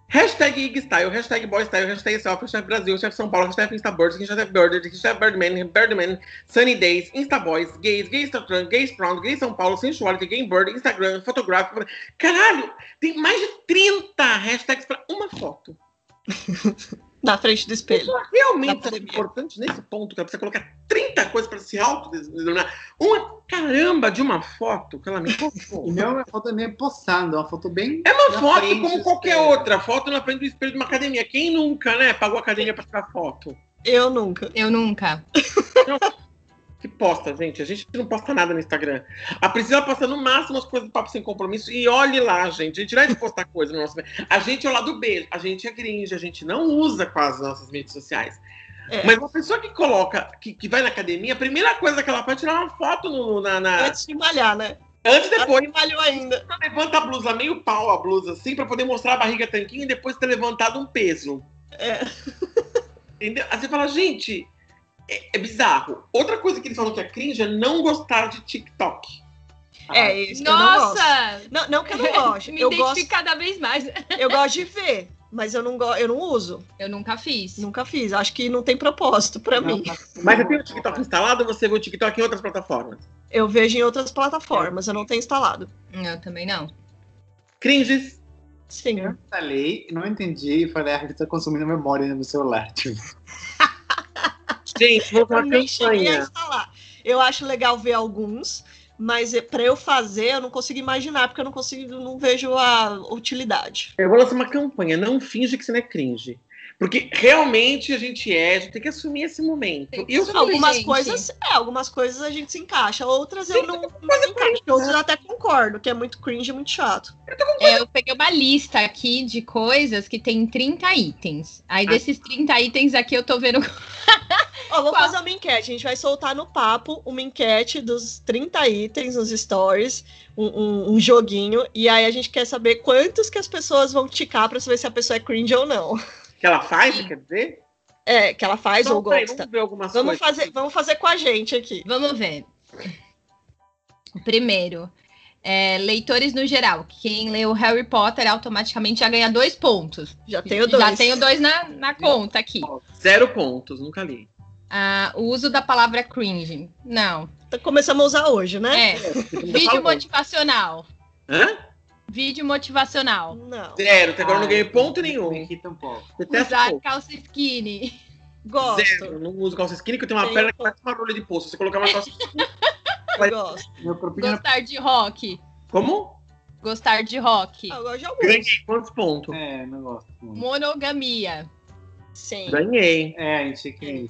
D: Hashtag Igstyle, hashtag Boystyle, hashtag Self, hashtag Brasil, hashtag São Paulo, hashtag Instabirds, hashtag Bird, hashtag Birdman, Birdman, Sunny Days, Instaboys, Gays, Gays Trans, Gays Strong, Gays São Paulo, Sensuality, Game Bird, Instagram, Fotográfico. Caralho, tem mais de 30 hashtags pra uma foto.
B: na frente do espelho.
D: Isso realmente
B: Na
D: é importante nesse ponto, que é pra você colocar 30 coisas pra se autodenominar. Uma caramba de uma foto que ela me.
C: E não é uma foto nem postando, é uma foto bem.
D: É uma foto como qualquer outra, foto na frente do espelho de uma academia. Quem nunca, né, pagou a academia pra tirar foto?
B: Eu nunca.
A: Eu nunca.
D: Que posta, gente. A gente não posta nada no Instagram. A Priscila posta no máximo as coisas do Papo Sem Compromisso. E olhe lá, gente. A gente não é de postar coisa no nosso. A gente é o lado B. A gente é cringe. A gente não usa quase as nossas mídias sociais.
B: É.
D: Mas uma pessoa que coloca, que, que vai na academia, a primeira coisa que ela faz é tirar uma foto no, na, na-
B: Antes de malhar, né?
D: Antes depois.
B: não malhou ainda.
D: Levanta a blusa, meio pau a blusa, assim, pra poder mostrar a barriga tanquinho e depois ter levantado um peso.
B: É.
D: Entendeu? Aí você fala, gente, é, é bizarro. Outra coisa que eles falam que é cringe é não gostar de TikTok.
B: É isso que eu não gosto.
A: Nossa!
B: Não, não que eu não gosto.
A: Me
B: eu,
A: identifico
B: gosto
A: cada vez mais.
B: eu gosto de ver, mas eu não, eu não uso.
A: Eu nunca fiz.
B: Nunca fiz. Acho que não tem propósito pra mim.
D: Mas você tem o TikTok instalado ou você vê o TikTok em outras plataformas?
B: Eu vejo em outras plataformas, eu não tenho instalado.
A: Eu também não.
D: Cringes.
B: Sim.
C: Eu instalei, não entendi e falei, ah, ele tá consumindo memória no meu celular. Tipo,
D: Gente, vou fazer
B: Eu
D: uma
B: nem cheguei a
D: campanha.
B: instalar. Eu acho legal ver alguns, mas para eu fazer, eu não consigo imaginar, porque eu não consigo, não vejo a utilidade.
D: Eu vou lançar uma campanha. Não finge que você não é cringe. Porque realmente a gente é, a gente tem que assumir esse momento. E eu
A: assumir.
B: algumas
A: gente.
B: coisas, é, algumas coisas a gente se encaixa, outras eu não, não me encaixo. Outras eu até concordo, que é muito cringe e muito chato.
A: É, Eu peguei uma lista aqui de coisas que tem 30 itens. Aí
D: Ah.
A: desses 30 itens aqui eu tô vendo.
B: Ó, vou
A: Qual?
B: fazer uma enquete. A gente vai soltar no papo uma enquete dos 30 itens nos stories, um, um- um joguinho, e aí a gente quer saber quantos que as pessoas vão ticar pra saber se a pessoa é cringe ou não.
D: que ela faz, quer dizer?
B: É, que ela faz ou
D: Então, peraí,
B: gosta.
D: Vamos ver algumas
B: Vamos
D: coisas.
B: fazer, vamos fazer com a gente aqui.
A: Vamos ver. Primeiro. é, leitores no geral. Quem leu Harry Potter automaticamente já ganha dois pontos.
B: Já tenho dois.
A: Já tenho dois na, na conta aqui.
D: Zero pontos, nunca li.
A: Ah, o uso da palavra cringe. Não.
B: Então, Começamos a usar hoje, né?
A: É.
D: Tá
A: Vídeo motivacional.
D: Hã?
A: Vídeo motivacional.
B: Não.
D: Zero, até agora eu não
C: ai,
D: ganhei ponto nenhum.
C: irrita um pouco.
D: Detesto
A: Usar
D: pouco.
A: calça skinny.
B: Gosto.
D: Zero, não uso calça skinny, que eu tenho uma
B: Tem
D: perna que parece uma rolha de poço. Se você colocar uma calça
B: Gosto.
C: Meu corpinho
A: Gostar de rock.
D: Como?
A: Gostar de rock.
B: Ah, eu gosto alguns.
D: Ganhei quantos pontos?
C: É, não gosto. muito.
A: Monogamia.
B: Sim,
D: Ganhei.
C: É, a gente que.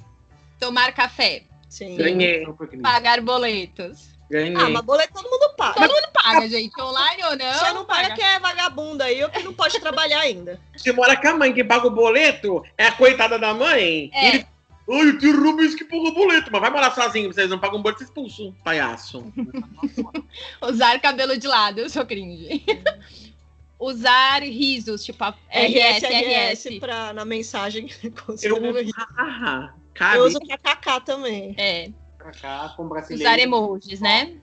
A: Tomar café.
B: sim.
D: Ganhei.
A: Pagar boletos.
D: Ganhei.
B: Ah, mas boleto todo mundo paga.
A: Todo mundo paga, gente. Online ou não?
B: Você não paga que é vagabunda aí ou que não pode trabalhar ainda.
D: Você mora com a mãe, quem paga o boleto é a coitada da mãe.
A: É.
D: Ele... Ai, o tio Rubens que paga o boleto. Mas vai morar sozinho, vocês não pagam um boleto, você expulso, palhaço.
A: Usar cabelo de lado, eu sou cringe. Usar risos, tipo a RS,
B: RS,
A: RS.
B: Pra, na mensagem.
D: Eu. Ah, cabe.
B: Eu uso pra KK também.
A: É,
C: Kaká com brasileiro.
A: usar emojis, né?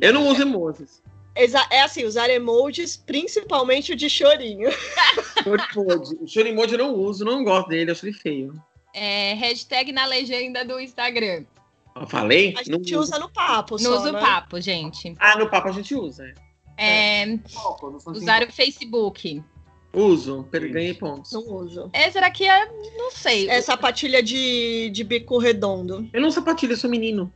D: Eu não uso emojis.
B: É assim, usar emojis, principalmente o de chorinho.
D: Chorimoji. O chorimoji eu não uso, não gosto dele, eu acho ele feio.
A: É, hashtag na legenda do Instagram.
D: Eu falei?
B: A
D: Não
B: gente
D: uso.
B: usa no papo
A: No
B: só,
A: uso
B: né?
A: papo, gente.
D: Ah, no papo a gente usa. é.
A: É,
C: não
A: usar o Facebook.
D: Uso, ganhei pontos.
B: Não uso.
A: Essa daqui é, não sei.
B: É sapatilha de, de bico redondo.
D: Eu não sapatilha, eu sou menino.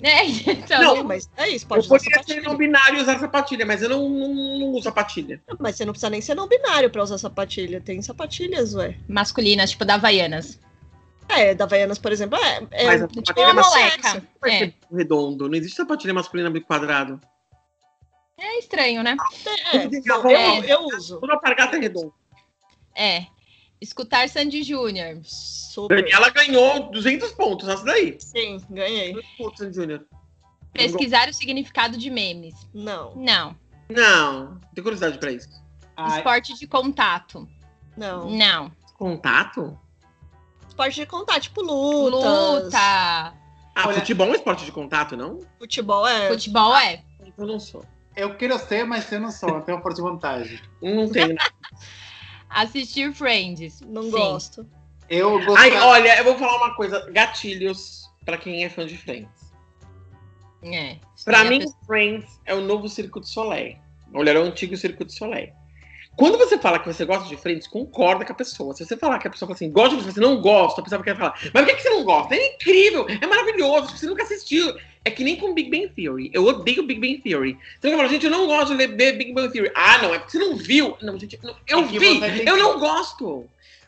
A: É, então,
D: Não,
B: mas é isso,
D: eu
B: pode usar
D: poderia ser não binário e usar sapatilha, mas eu não, não, não uso sapatilha.
B: Mas você não precisa nem ser não binário pra usar sapatilha. Tem sapatilhas, ué.
A: masculinas, tipo da Havaianas.
B: É, da Havaianas, por exemplo, é. é
D: Mas a
A: Tipo uma
D: é mas-
A: moleca. É.
D: redondo. Não existe sapatilha masculina bico quadrado.
A: é estranho, né?
B: é,
A: É.
B: eu, eu uso.
D: Toda alpargata é redondo.
A: É. Escutar Sandy Júnior.
B: Super.
D: Daniela ganhou 200 pontos, essa daí.
B: Sim, ganhei.
D: 200 pontos, Sandy Júnior.
A: Pesquisar o significado de memes.
B: Não,
A: Não.
D: Não, tenho curiosidade pra isso.
C: Ai,
A: Esporte de contato.
B: não.
A: Não.
D: Contato?
B: Esporte de contato, tipo lutas.
A: Luta.
D: Ah,
C: Olha-
D: futebol é um esporte de contato, não?
B: Futebol é.
A: Futebol é.
D: Eu não sou.
C: eu quero ser, mas eu não sou. Eu tenho forte vontade.
D: Não tenho nada.
A: Assistir Friends.
B: Não
A: Sim.
B: gosto.
C: Eu gosto.
D: Ai, olha, eu vou falar uma coisa. Gatilhos pra quem é fã de Friends.
A: É.
D: Pra mim,
A: pessoa-
D: Friends é o novo Circo de Soleil. Olha, era o antigo Circo de Soleil. Quando você fala que você gosta de Friends, concorda com a pessoa. Se você falar que a pessoa fala assim, gosta de você, não gosta, a pessoa quer falar, mas por que que você não gosta? É incrível, é maravilhoso, você nunca assistiu. É que nem com Big Bang Theory. Eu odeio Big Bang Theory. Você fala, gente, eu não gosto de ver Big Bang Theory. Ah, não, é porque você não viu. Não, gente, não- eu
C: É
D: vi, eu
C: que-
D: não gosto.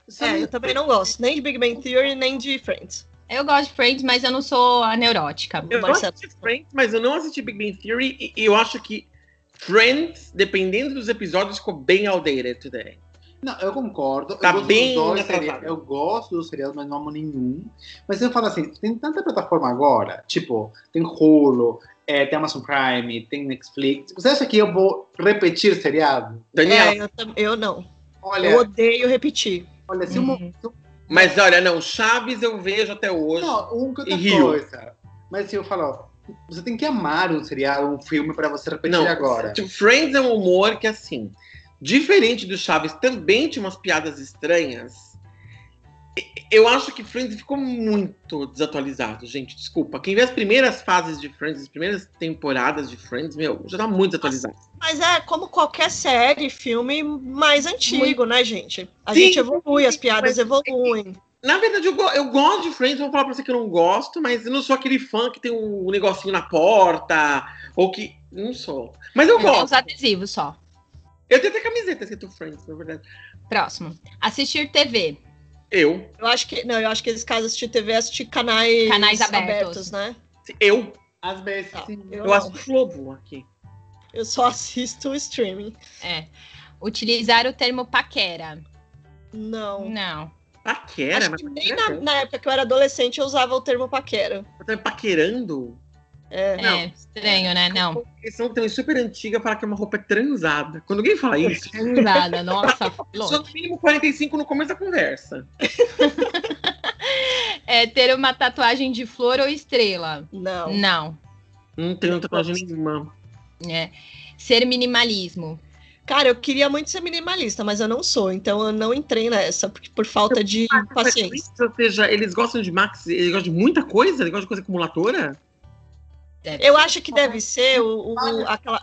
D: Você
B: É,
D: não-
B: eu também não gosto. Nem de Big Bang Theory, nem de Friends.
A: Eu gosto de Friends, mas eu não sou a neurótica.
D: Eu gosto de Friends, mas eu não assisti Big Bang Theory e e eu acho que Friends, dependendo dos episódios, ficou bem outdated today.
C: Não, eu concordo.
D: Tá
C: eu gosto
D: bem
C: dos dois seriados. Eu gosto dos seriados, mas não amo nenhum. Mas eu falo assim, tem tanta plataforma agora, tipo, tem Hulu, é, tem Amazon Prime, tem Netflix. Você acha que eu vou repetir seriado?
D: Daniela,
B: É, eu, eu não.
C: Olha,
B: Eu odeio repetir.
C: olha, se
A: Uhum.
C: uma, se um-
D: mas olha, não, Chaves eu vejo até hoje.
C: Não, um que outra
D: E Rio.
C: coisa. Mas se eu falar, ó, você tem que amar um seriado, um filme para você repetir
D: Não,
C: agora.
D: tipo, Friends é um humor que, assim, diferente do Chaves, também tinha umas piadas estranhas. Eu acho que Friends ficou muito desatualizado, gente. Desculpa. Quem vê as primeiras fases de Friends, as primeiras temporadas de Friends, meu, já tá muito desatualizado.
B: Mas é como qualquer série, filme mais antigo, né, gente? A
D: Sim,
B: gente evolui, as piadas
D: mas-
B: evoluem.
D: Na verdade, eu, go- eu gosto de Friends, vou falar pra você que eu não gosto, mas eu não sou aquele fã que tem um negocinho na porta, ou que. Não sou. Mas eu
A: Tem os
D: gosto.
A: adesivos só.
D: Eu tenho até camiseta escrito Friends, na verdade.
A: Próximo. Assistir TV.
D: Eu.
B: Eu acho que. Não, eu acho que eles caso assistir TV, assistir canais,
A: Canais abertos.
B: né?
D: Eu.
C: Às vezes, sim.
B: Eu,
D: Eu assisto Globo aqui.
B: eu só assisto o streaming.
A: É. Utilizar o termo paquera.
B: Não.
A: Não.
D: Paquera,
B: acho
D: mas
B: que nem
D: paquera,
B: na, na época que eu era adolescente eu usava o termo paquera.
D: Me paquerando?
B: É.
D: Não.
A: É estranho, né? Não.
D: Questão também super antiga falar que é uma roupa transada. Quando alguém fala isso,
A: Nada. Nossa,
D: só no mínimo 45 no começo da conversa.
A: É ter uma tatuagem de flor ou estrela.
B: Não.
A: Não.
D: Não tenho tatuagem nenhuma.
A: É. Ser minimalismo.
B: Cara, eu queria muito ser minimalista, mas eu não sou, então eu não entrei nessa, porque por falta de paciência.
D: Ou seja, eles gostam de Max, eles gostam de muita coisa, eles gostam de coisa acumuladora.
A: Deve
B: Eu acho que deve ser o, o- aquela.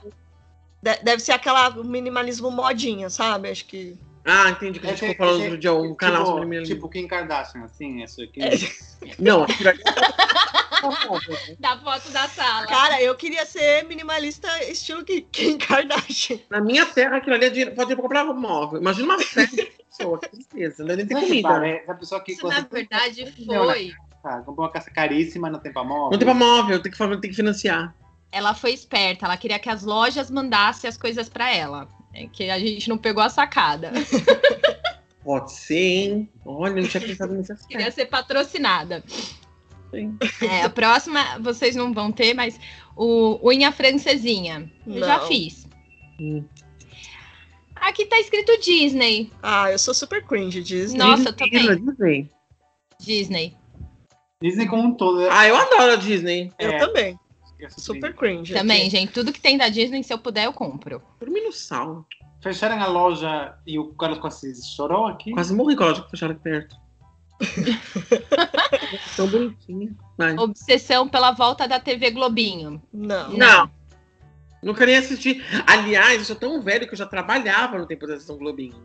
B: de- Deve ser aquela minimalismo modinha, sabe? Acho que.
D: Ah, entendi que a gente
C: Esse-
D: ficou falando
C: esse-
D: outro dia, um canal sobre
C: tipo,
D: minimalismo.
C: tipo Kim Kardashian, assim, isso aqui.
D: Não, aquilo
A: Da foto da sala.
B: Cara, eu queria ser minimalista estilo que Kim Kardashian.
D: Na minha terra, aquilo ali é dinheiro, pode ir pra comprar móvel. Imagina uma festa de pessoa, que tristeza, não é nem ter comida.
C: parece? A pessoa que
A: Isso, na verdade,
C: Não, né?
A: foi.
C: Ah, comprou uma caça caríssima, não tem pra móvel.
D: Não tem pra móvel, tem que, tem que financiar.
A: Ela foi esperta. Ela queria que as lojas mandassem as coisas pra ela. É que a gente não pegou a sacada.
D: Pode ser, hein? Olha, não tinha pensado nesse
A: Queria ser patrocinada.
D: Sim.
A: É, a próxima vocês não vão ter, mas o unha francesinha. Eu já
B: Não.
A: fiz.
D: Hum.
A: Aqui tá escrito Disney.
B: Ah, eu sou super cringe Disney.
A: Nossa, eu também.
D: Disney.
A: Disney.
C: Disney como um todo. é-
D: Ah, eu adoro a Disney.
B: Eu
C: É.
B: também. Super cringe.
A: Também,
B: aqui.
A: gente. Tudo que tem da Disney, se eu puder, eu compro.
D: Dormi no sal.
C: Fecharam a loja e o Carlos Cassis chorou aqui.
D: Quase morri com a loja que fecharam aqui perto. Tão.
A: Obsessão pela volta da TV Globinho.
B: Não.
D: Não. Nunca nem assisti. Aliás, eu sou tão velho que eu já trabalhava no tempo da Sessão Globinho.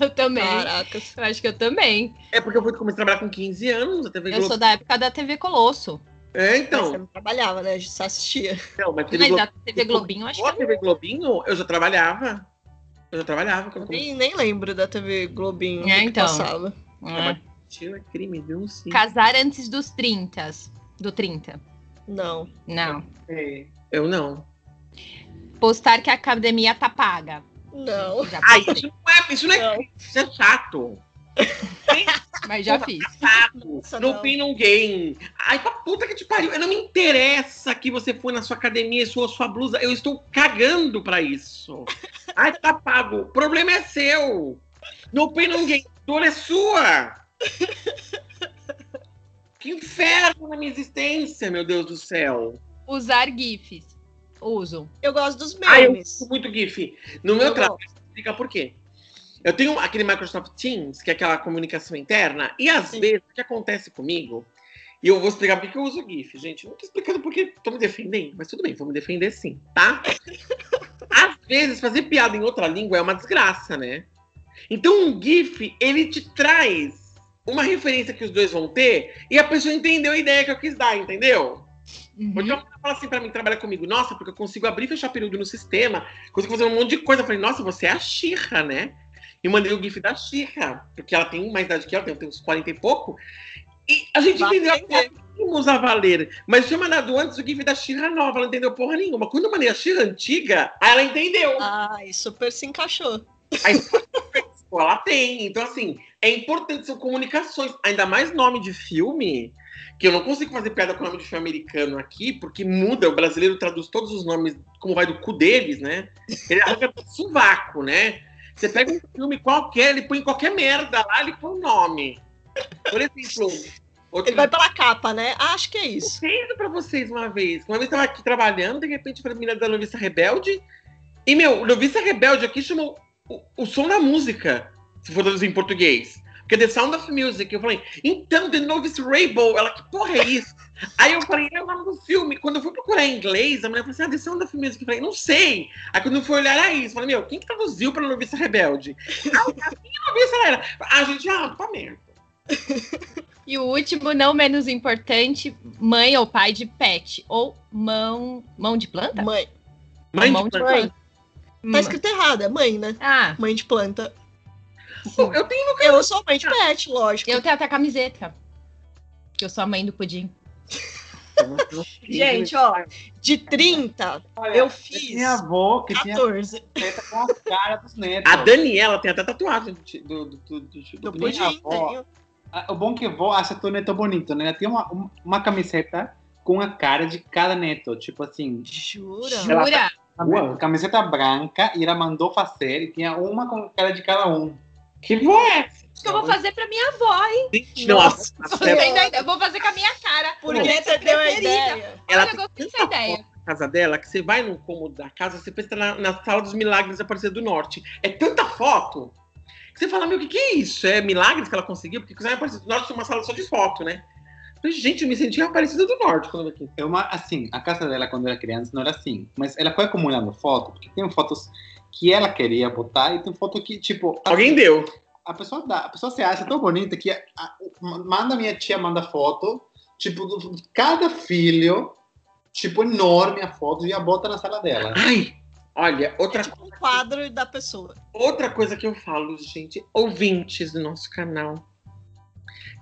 A: Eu também.
B: Caracas.
A: Eu acho que eu também.
D: É porque eu fui comecei a trabalhar com 15 anos, a TV
A: Eu
D: Globo.
A: sou da época da TV Colosso.
D: É,
B: Mas
D: então.
B: você não trabalhava, né? A gente só assistia.
D: Não, mas TV
A: Mas TV Globinho, eu acho que
D: TV Globinho, eu já trabalhava. Eu já trabalhava
B: Eu nem, nem lembro da TV Globinho
A: É, então.
B: passava.
A: é.
D: Tira crime, denuncie.
A: Casar antes dos 30. Do 30.
B: Não.
A: Não.
C: É.
D: Eu não.
A: Postar que a academia tá paga.
B: Não.
D: Ai,
A: postei,
D: isso não é, isso não é,
B: Não.
D: isso é chato.
A: Mas já fiz.
B: Nossa, não.
D: fim, ninguém. Ai, pra puta que te pariu. Não me interessa que você foi na sua academia e suou sua blusa. Eu estou cagando pra isso. Ai, tá pago. O problema é seu. No fim, ninguém. A dor é sua. Que inferno na minha existência, meu Deus do céu.
A: Usar GIFs. Uso.
B: Eu gosto dos
D: Ah, eu
B: memes.
D: uso muito GIF. No meu
B: Eu
D: trabalho, explica por quê. Eu tenho aquele Microsoft Teams, que é aquela comunicação interna, e às
B: Sim.
D: vezes o que acontece comigo, e eu vou explicar por que eu uso GIF, gente. Não tô explicando porque tô me defendendo, mas tudo bem, vou me defender sim, tá? às vezes, fazer piada em outra língua é uma desgraça, né? Então, um GIF, ele te traz uma referência que os dois vão ter, e a pessoa entendeu a ideia que eu quis dar, entendeu?
A: Uhum.
D: Porque ela fala assim pra mim, trabalha comigo, nossa, porque eu consigo abrir e fechar período no sistema, consigo fazer um monte de coisa. Eu falei, nossa, você é a Xirra, né? E mandei o GIF da Xirra, porque ela tem mais idade que ela, tem, uns 40 e pouco. E a gente
B: Vai
D: entendeu. Vamos a valer. Mas tinha mandado antes o GIF da Xirra nova, ela não entendeu porra nenhuma. Quando eu mandei a Xirra antiga, ela entendeu.
B: Ai, super se encaixou.
D: Aí ela tem. Então, assim, é importante são comunicações. Ainda mais nome de filme, que eu não consigo fazer piada com nome de filme americano aqui, porque muda, o brasileiro traduz todos os nomes como vai do cu deles, né? Ele arranca do sovaco, né? Você pega um filme qualquer, ele põe qualquer merda lá, ele põe o nome. Por exemplo, outro
B: Ele vai pela capa, né? Acho que é
D: eu
B: isso.
D: fiz pra vocês uma vez. Uma vez eu tava aqui trabalhando, de repente pra menina da Noviça Rebelde. E, meu, Noviça Rebelde aqui chamou o, o som da música, se for traduzir em português. Porque que é The Sound of Music. Eu falei, então, The Novice Rainbow. Ela, que porra é isso? Aí eu falei, é o nome do filme. Quando eu fui procurar em inglês, a mulher falou assim, ah, The Sound of Music. Eu falei, não sei. Aí quando eu fui olhar, era isso. Eu falei, meu, quem que traduziu pra Novice Rebelde? Ah, a Novice era. A gente, ah, tá merda.
A: E o último, não menos importante, mãe ou pai de pet. Ou mão. Mão de planta?
B: Mãe.
D: Mãe
A: mão
D: de
A: de
B: Mãe.
A: planta.
B: Tá escrito errado, é mãe, né?
A: Ah,
B: Mãe de planta.
D: Pô, Eu tenho no
B: Eu sou mãe de pet, lógico.
A: eu tenho até camiseta. Que eu sou a mãe do pudim.
B: Gente, ó, de 30,
C: Olha,
B: eu fiz
C: Tinha avó que tinha
B: 14.
C: teta com a cara dos netos.
D: A Daniela tem até tatuagem do, do, do, do,
C: minha avó. Ah, O bom que vó acha todo neto bonito, né? Ela tinha uma, um- uma camiseta com a cara de cada neto. Tipo assim,
B: Jura?
D: Ela-
A: Jura?
C: uma camiseta branca e ela mandou fazer e tinha uma com a cara de cada um.
D: Que vó é
A: que eu vou fazer pra minha avó, hein?
B: Nossa,
A: tem ideia? Eu vou fazer com a minha cara.
B: Por
A: Minha
B: que você deu a ideia?
D: ela
A: Olha,
D: tem
A: eu gostei dessa
D: tanta
A: ideia.
D: foto na casa dela que você vai no cômodo da casa, você pensa tá na, na sala dos milagres da Aparecida do Norte. É tanta foto que você fala, meu, o que, que é isso? É milagres que ela conseguiu? Porque a Aparecida do Norte tinha uma sala só de foto, né? Gente, eu me sentia Aparecida do Norte quando eu aqui.
C: É uma, assim, a casa dela quando era criança não era assim, mas ela foi acumulando fotos, porque tem fotos que ela queria botar e tem foto que, tipo,
D: Alguém
C: assim,
D: deu.
C: a pessoa dá, a pessoa se acha tão bonita que a- a- manda minha tia manda foto, tipo, do- cada filho, tipo, enorme a foto e a bota na sala dela.
D: Ai, olha, outra,
B: É tipo um quadro da pessoa.
D: outra coisa que eu falo, gente, ouvintes do nosso canal.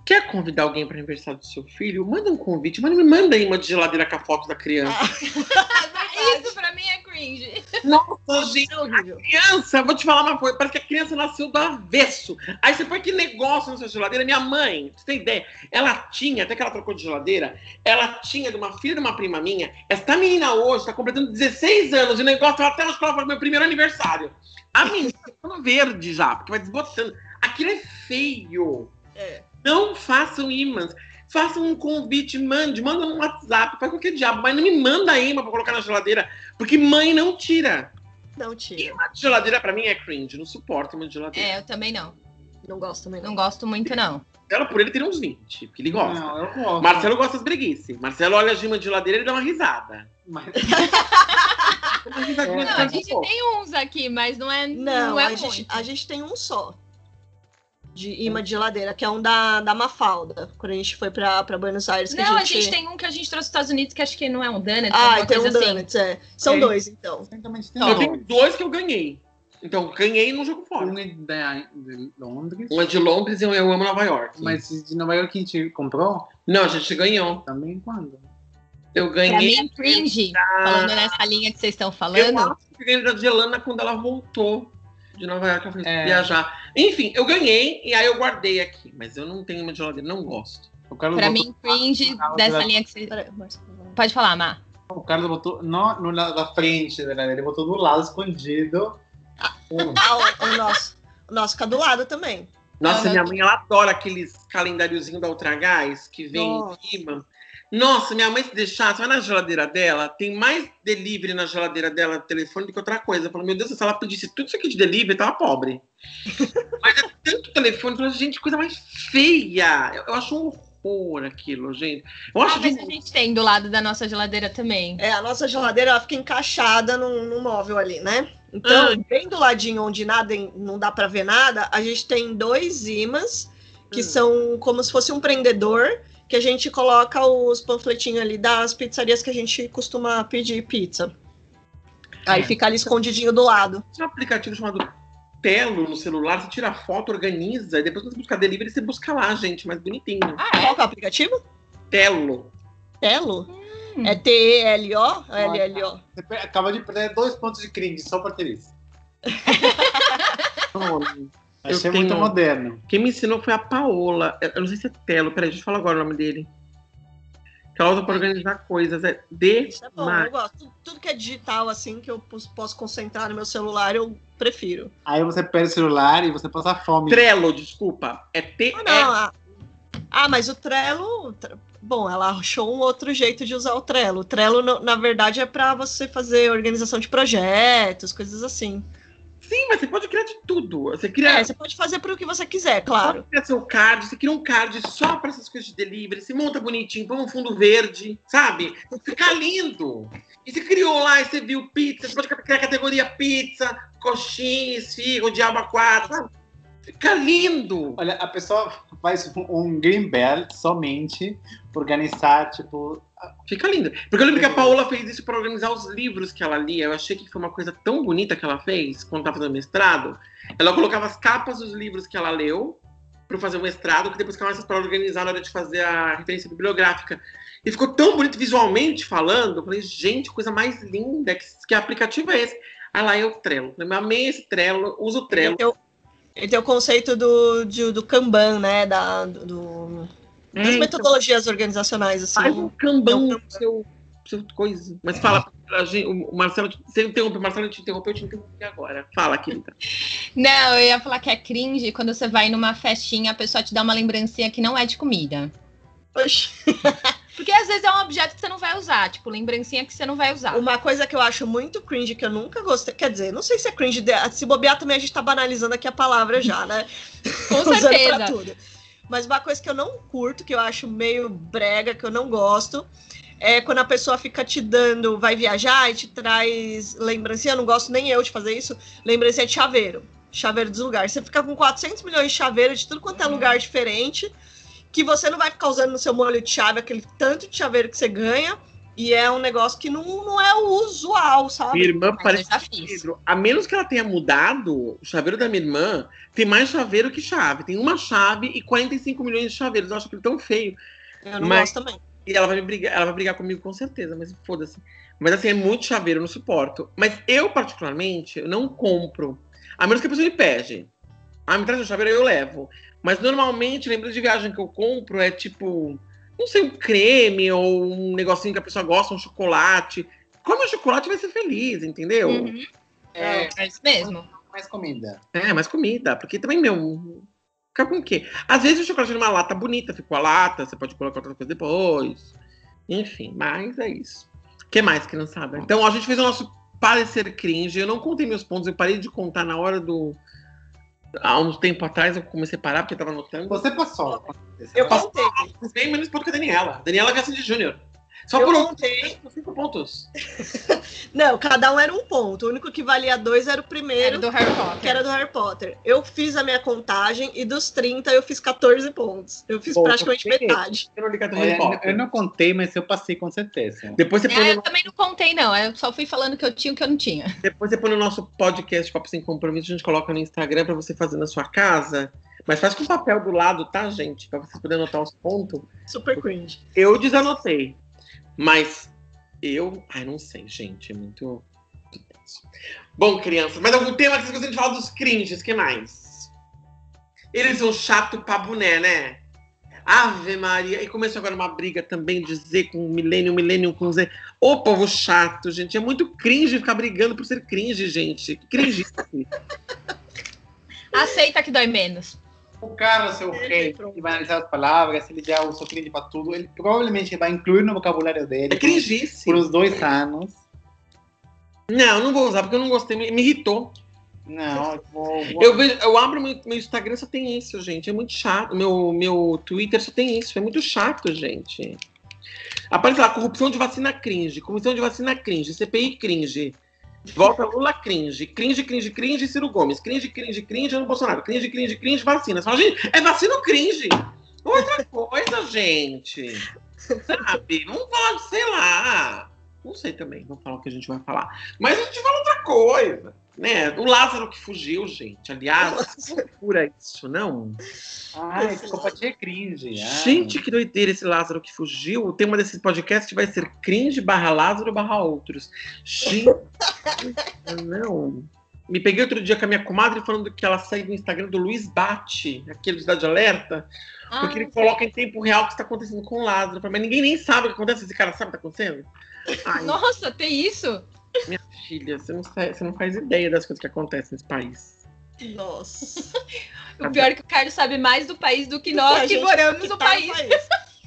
D: Quer convidar alguém para aniversário do seu filho? Manda um convite, mas não me manda aí uma de geladeira com a foto da criança.
A: É cringe.
D: Nossa, gente,
B: É horrível.
D: criança, vou te falar uma coisa, parece que a criança nasceu do avesso. Aí você põe que negócio na sua geladeira. Minha mãe, você tem ideia, ela tinha, até que ela trocou de geladeira, ela tinha de uma filha de uma prima minha. Esta menina hoje tá completando 16 anos e o negócio tá até escola para meu primeiro aniversário. A menina tá ficando verde já, porque vai desbotando. Aquilo é feio.
B: É.
D: Não façam imãs. Façam um convite, mande, manda no WhatsApp, faz qualquer diabo, mas não me manda imã pra colocar na geladeira, porque mãe não tira.
B: Não tira.
D: De geladeira pra mim é cringe, não suporto de geladeira.
A: É, eu também não.
B: Não gosto também, não.
A: Não gosto muito, não.
D: Ela por ele teria uns 20, porque ele gosta.
C: Não, eu gosto.
D: Marcelo gosta das breguices. Marcelo olha a imã de geladeira e dá uma risada.
C: Mas-
D: Uma
C: É.
A: Não, a gente tem uns aqui, mas não é,
B: Não,
A: não é
B: a,
A: muito.
B: gente, a gente tem um só. De imã de geladeira, que é um da, da Mafalda. Quando a gente foi pra, pra Buenos Aires. Que
A: Não,
B: a gente...
A: tem um que a gente trouxe dos Estados Unidos, que acho que não é um Donuts,
B: Ah, tem um
A: assim.
B: Donuts, é. São
D: Tem.
B: dois, então.
C: Tem
D: Eu tenho dois que eu ganhei. Então, ganhei não jogo fora.
C: um é da- de Londres,
D: Uma de Londres e eu amo Nova York.
C: mas de Nova York a gente comprou
D: Não, a gente ganhou.
C: também quando?
D: Eu
A: Pra
D: ganhei.
A: mim, cringe, falando nessa linha que vocês estão
D: Eu
A: falando.
D: acho que ganhei da Gelana quando ela voltou de Nova York. Eu fui
C: É.
D: viajar. Enfim, eu ganhei e aí eu guardei aqui. Mas eu não tenho uma geladeira, não gosto.
C: O Carlos
A: Pra
C: botou-
A: mim, cringe
C: Ah,
A: dessa
C: outra-
A: linha que
B: vai.
A: Pode falar, Má.
C: O Carlos botou no, no, na frente, né? ele botou do lado escondido.
B: Ah, o, o nosso. O nosso fica do lado também.
D: Nossa,
A: Não,
D: minha
A: não.
D: mãe, ela adora aqueles calendáriozinhos da Ultragás que vem
B: Nossa.
D: em cima. Nossa, minha mãe se deixar, você vai na geladeira dela, tem mais delivery na geladeira dela, telefone, do que outra coisa. Eu falo, meu Deus, se ela pedisse tudo isso aqui de delivery, tava pobre. Mas é tanto telefone, eu falo, gente, coisa mais feia. Eu, eu acho um horror aquilo, gente. Eu acho
A: Ah, mas
D: de-
A: a gente tem do lado da nossa geladeira também.
B: É, a nossa geladeira ela fica encaixada num, num móvel ali, né? Então,
D: Ah.
B: bem do ladinho onde nada não dá pra ver nada, a gente tem dois imãs que
D: Hum.
B: são como se fosse um prendedor que a gente coloca os panfletinhos ali das pizzarias que a gente costuma pedir pizza. Aí fica ali escondidinho do lado.
D: Tem um aplicativo chamado Telo no celular, você tira a foto, organiza, e depois quando você buscar delivery, você busca lá, gente, mais bonitinho.
A: Ah,
B: Qual que é o aplicativo?
D: Telo.
B: Telo?
A: Hum.
B: É T-E-L-O? L-L-O.
C: Você acaba de perder dois pontos de cringe só por ter isso.
D: Eu tenho-
C: muito moderno.
D: Quem me ensinou foi a Paola. Eu não sei se é Telo, peraí, deixa eu falar agora o nome dele. Que ela usa pra organizar coisas. É D.
B: Isso é bom, eu gosto. Tudo, que é digital, assim, que eu pos- posso concentrar no meu celular, eu prefiro.
C: Aí você perde o celular e você passa fome.
D: Trello, desculpa. É T.
B: Ah, não. Ah, ah, mas o Trello. tre- Bom, ela achou um outro jeito de usar o Trello. O Trello, na verdade, é para você fazer organização de projetos, coisas assim.
D: Sim, mas você pode criar de tudo. Você cria.
B: É, você pode fazer para o que você quiser, claro.
D: Você cria seu card, você cria um card só para essas coisas de delivery, se monta bonitinho, põe um fundo verde, sabe? Fica lindo. E você criou lá, e você viu pizza, você pode criar a categoria pizza, coxinha, esfirra, diabo quatro, sabe? Fica lindo.
C: Olha, a pessoa faz um green belt somente pra organizar, tipo.
D: Fica lindo. Porque eu lembro que a Paola fez isso para organizar os livros que ela lia. Eu achei que foi uma coisa tão bonita que ela fez quando estava fazendo mestrado. Ela colocava as capas dos livros que ela leu para fazer o mestrado, que depois ficava para organizar na hora de fazer a referência bibliográfica. E ficou tão bonito visualmente falando. Eu falei, gente, coisa mais linda. Que, que aplicativo é esse? Aí lá eu Trello. Eu amei esse Trello, uso o Trello.
B: Eu, ele tem o conceito do, de, do Kanban, né? Da, do,
D: É, então,
B: metodologias organizacionais, assim.
D: Faz um cambão
B: Então,
D: no seu, seu coisa. Mas fala, pra gente, o Marcelo, você interrompe, o Marcelo te interrompeu, eu te interrompi agora. Fala, querida.
A: Não, eu ia falar que é cringe quando você vai numa festinha, a pessoa te dá uma lembrancinha que não é de comida.
B: Oxi.
A: Porque às vezes é um objeto que você não vai usar, tipo, lembrancinha que você não vai usar.
B: Uma coisa que eu acho muito cringe, que eu nunca gostei, quer dizer, não sei se é cringe, de- se bobear também a gente tá banalizando aqui a palavra já, né?
A: Com
B: Usando
A: certeza.
B: Mas uma coisa que eu não curto, que eu acho meio brega, que eu não gosto, é quando a pessoa fica te dando, vai viajar e te traz lembrancinha, eu não gosto nem eu de fazer isso, lembrancinha de chaveiro. Chaveiro dos lugares. Você fica com 400 milhões de chaveiros de tudo quanto é lugar diferente, que você não vai ficar usando no seu molho de chave aquele tanto de chaveiro que você ganha, e é um negócio que não, não é o usual, sabe?
D: Minha irmã
A: Mas
D: parece. A menos que ela tenha mudado, o chaveiro da minha irmã tem mais chaveiro que chave. Tem uma chave e 45 milhões de chaveiros. Eu acho aquilo tão feio.
B: Eu não
D: Mas-
B: gosto também.
D: E ela vai brigar, ela vai brigar comigo com certeza, mas foda-se. Mas assim, é muito chaveiro, eu não suporto. Mas eu, particularmente, eu não compro. A menos que a pessoa me pede. Ah, me traz um chaveiro, eu levo. Mas normalmente, lembra de viagem que eu compro, é tipo, não sei, um creme ou um negocinho que a pessoa gosta, um chocolate. Come o chocolate e vai ser feliz, entendeu?
A: Uhum,
C: É,
A: é isso mesmo.
C: mais comida.
D: É, mais comida, porque também, meu. Fica com o quê? Às vezes o chocolate numa lata bonita, ficou a lata, você pode colocar outra coisa depois. Enfim, mas é isso. O que mais, criançada? Então, a gente fez o nosso parecer cringe. Eu não contei meus pontos, eu parei de contar na hora do. Há uns tempo atrás eu comecei a parar porque eu tava anotando.
C: Você passou.
B: Eu
C: passou.
B: contei.
D: Bem menos ponto que a Daniela. Daniela Gassi de Júnior. Só
B: Eu
D: por um.
B: contei.
D: Cinco pontos.
B: Não, cada um era um ponto. O único que valia dois era o
A: Era
B: primeiro,
A: do Harry Potter.
B: que era do Harry Potter. Eu fiz a minha contagem e dos 30 eu fiz 14 pontos. Eu fiz
D: Bom,
B: praticamente metade.
D: Eu não
C: É, eu não contei, mas eu passei com certeza.
D: Depois você põe
A: É,
D: no
A: eu também não contei, não. Eu só fui falando que eu tinha o que eu não tinha.
D: Depois você põe no nosso podcast Papo Sem Compromisso, a gente coloca no Instagram pra você fazer na sua casa. Mas faz com papel do lado, tá, gente? Pra vocês poderem anotar os pontos.
B: Super cringe.
D: Eu desanotei. Mas eu. Ai, não sei, gente. É muito. Bom, crianças, mais algum tema que vocês gostam de falar dos cringes? que mais? Eles são chato pra boné, né? Ave Maria. E começou agora uma briga também de Z com milênio, milênio com Z. Ô, povo chato, gente. É muito cringe ficar brigando por ser cringe, gente. Cringe.
A: Aceita que dói menos.
C: O cara, seu rei, que vai analisar as palavras, ele já usou cringe pra tudo, ele provavelmente vai incluir no vocabulário dele
D: É cringice.
C: por uns dois anos.
D: Não, não vou usar porque eu não gostei. Me, me irritou.
C: Não, eu vou. vou-
D: Eu, vejo, eu abro meu, meu Instagram só tem isso, gente. É muito chato. Meu, meu Twitter só tem isso. É muito chato, gente. Aparece lá, corrupção de vacina cringe, comissão de vacina cringe, CPI cringe. Volta Lula cringe, cringe, cringe, cringe, Ciro Gomes, cringe, cringe, cringe, Ano Bolsonaro, cringe, cringe, cringe, vacina. Fala, gente, é vacina ou cringe? Outra coisa, gente. Sabe? Vamos falar de, sei lá. Não sei também, vamos falar o que a gente vai falar. Mas a gente fala outra coisa, né? O Lázaro que fugiu, gente. Aliás, pura isso, não?
C: Ai, psicopatia é cringe. ai.
D: Gente, que doideira esse Lázaro que fugiu. O tema desse podcast vai ser cringe barra Lázaro barra outros. Gente, não. Me peguei outro dia com a minha comadre falando que ela segue o Instagram do Luiz Bate, aquele de Cidade Alerta, porque ele coloca em tempo real o que está acontecendo com o Lázaro. Mas ninguém nem sabe o que acontece, esse cara sabe o que está acontecendo? Ai,
A: Nossa, tem isso?
D: Minha filha, você não, sa- você não faz ideia das coisas que acontecem nesse país.
B: Nossa.
A: O pior é que o Carlos sabe mais do país do que nós que moramos
B: que
A: no
B: tá
A: país.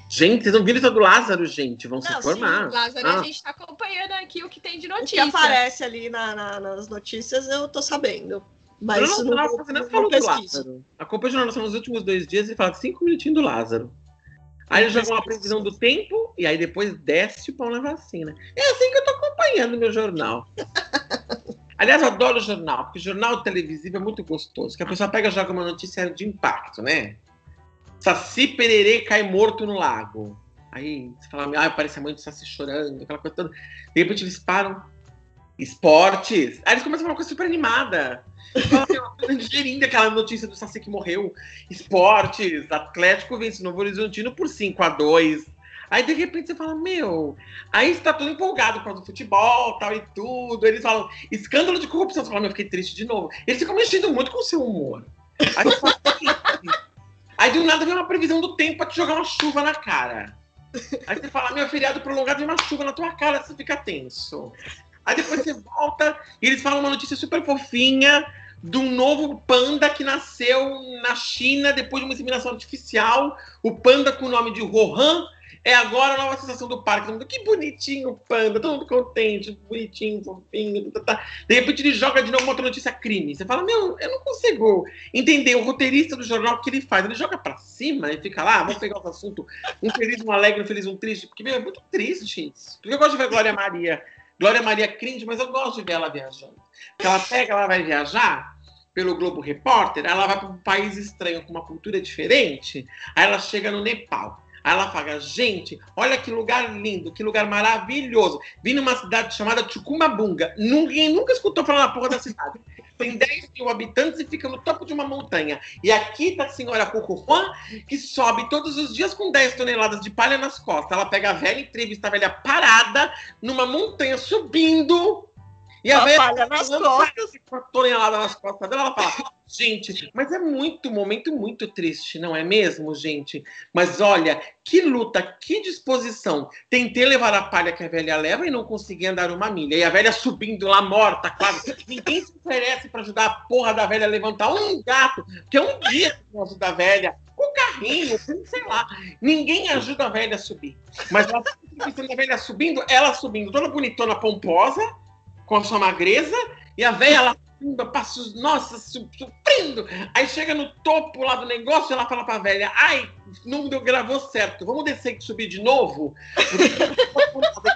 D: Gente, vocês não viram isso do Lázaro, gente? Vão se
B: Não,
D: formar.
A: Sim, Lázaro,
D: Ah.
A: a gente tá acompanhando aqui o que tem de
B: O que
A: notícia.
B: aparece ali na- na- nas notícias eu tô sabendo. Mas
D: não,
B: não,
D: não,
B: não, não
D: falou do
B: pesquiso.
D: Lázaro. Acompanha o Jornal Nacional nos últimos dois dias e fala cinco minutinhos do Lázaro. Aí eles jogam uma previsão do tempo e aí depois desce o pão na vacina. É assim que eu tô acompanhando o meu jornal. Aliás, eu adoro o jornal, porque jornal televisivo é muito gostoso. Que a pessoa pega e joga uma notícia de impacto, né? Saci Pererê cai morto no lago. Aí você fala, ah, parece a mãe do Saci chorando, aquela coisa toda. De repente eles param. Esportes. Aí eles começam a falar uma coisa super animada. Uma coisa digerindo aquela notícia do Saci que morreu. Esportes. Atlético vence Novo Horizontino por 5 a 2 Aí de repente você fala, meu. Aí você tá todo empolgado por causa do futebol tal e tudo. Eles falam, escândalo de corrupção. Você fala, meu, eu fiquei triste de novo. Eles ficam mexendo muito com o seu humor. Aí, fala, Aí do nada vem uma previsão do tempo pra te jogar uma chuva na cara. Aí você fala, meu feriado prolongado vem uma chuva na tua cara, você fica tenso. Aí depois você volta e eles falam uma notícia super fofinha de um novo panda que nasceu na China depois de uma inseminação artificial. O panda com o nome de Rohan é agora a nova sensação do parque. Todo mundo, que bonitinho o panda, todo mundo contente, bonitinho, fofinho. Tá, tá. De repente ele joga de novo outra notícia crime. Você fala, meu, eu não consigo entender o roteirista do jornal o que ele faz. Ele joga pra cima e fica lá, vamos pegar os assuntos. Um feliz, um alegre, um feliz, um triste. Porque, meu, é muito triste isso. Porque eu gosto de ver Glória Maria. Glória Maria cringe, mas eu gosto de ver ela viajando. Porque ela pega, ela vai viajar pelo Globo Repórter, ela vai para um país estranho com uma cultura diferente, aí ela chega no Nepal. Aí ela fala, gente, olha que lugar lindo, que lugar maravilhoso. Vim numa cidade chamada Chucumbabunga. Ninguém nunca escutou falar na porra da cidade. Tem 10 mil habitantes e fica no topo de uma montanha. E aqui tá a senhora Cucujuan, que sobe todos os dias com 10 toneladas de palha nas costas. Ela pega a velha entrevista, a velha parada, numa montanha subindo. E a
B: A
D: velha
B: palha nas costas.
D: com a tonelada nas costas dela, ela fala: Gente, mas é muito momento muito triste, não é mesmo, gente? Mas olha, que luta, que disposição. Tentei levar a palha que a velha leva e não consegui andar uma milha. E a velha subindo lá morta, quase. Ninguém se oferece para ajudar a porra da velha a levantar um gato, que é um dia que não ajuda a velha. Com carrinho, com, sei lá. Ninguém ajuda a velha a subir. Mas ela fica a velha subindo, ela subindo, toda bonitona, pomposa, com a sua magreza, e a velha lá subindo, a passos, nossa, suprindo. Aí chega no topo lá do negócio, ela fala pra velha, ai, não deu, gravou certo, vamos descer e subir de novo?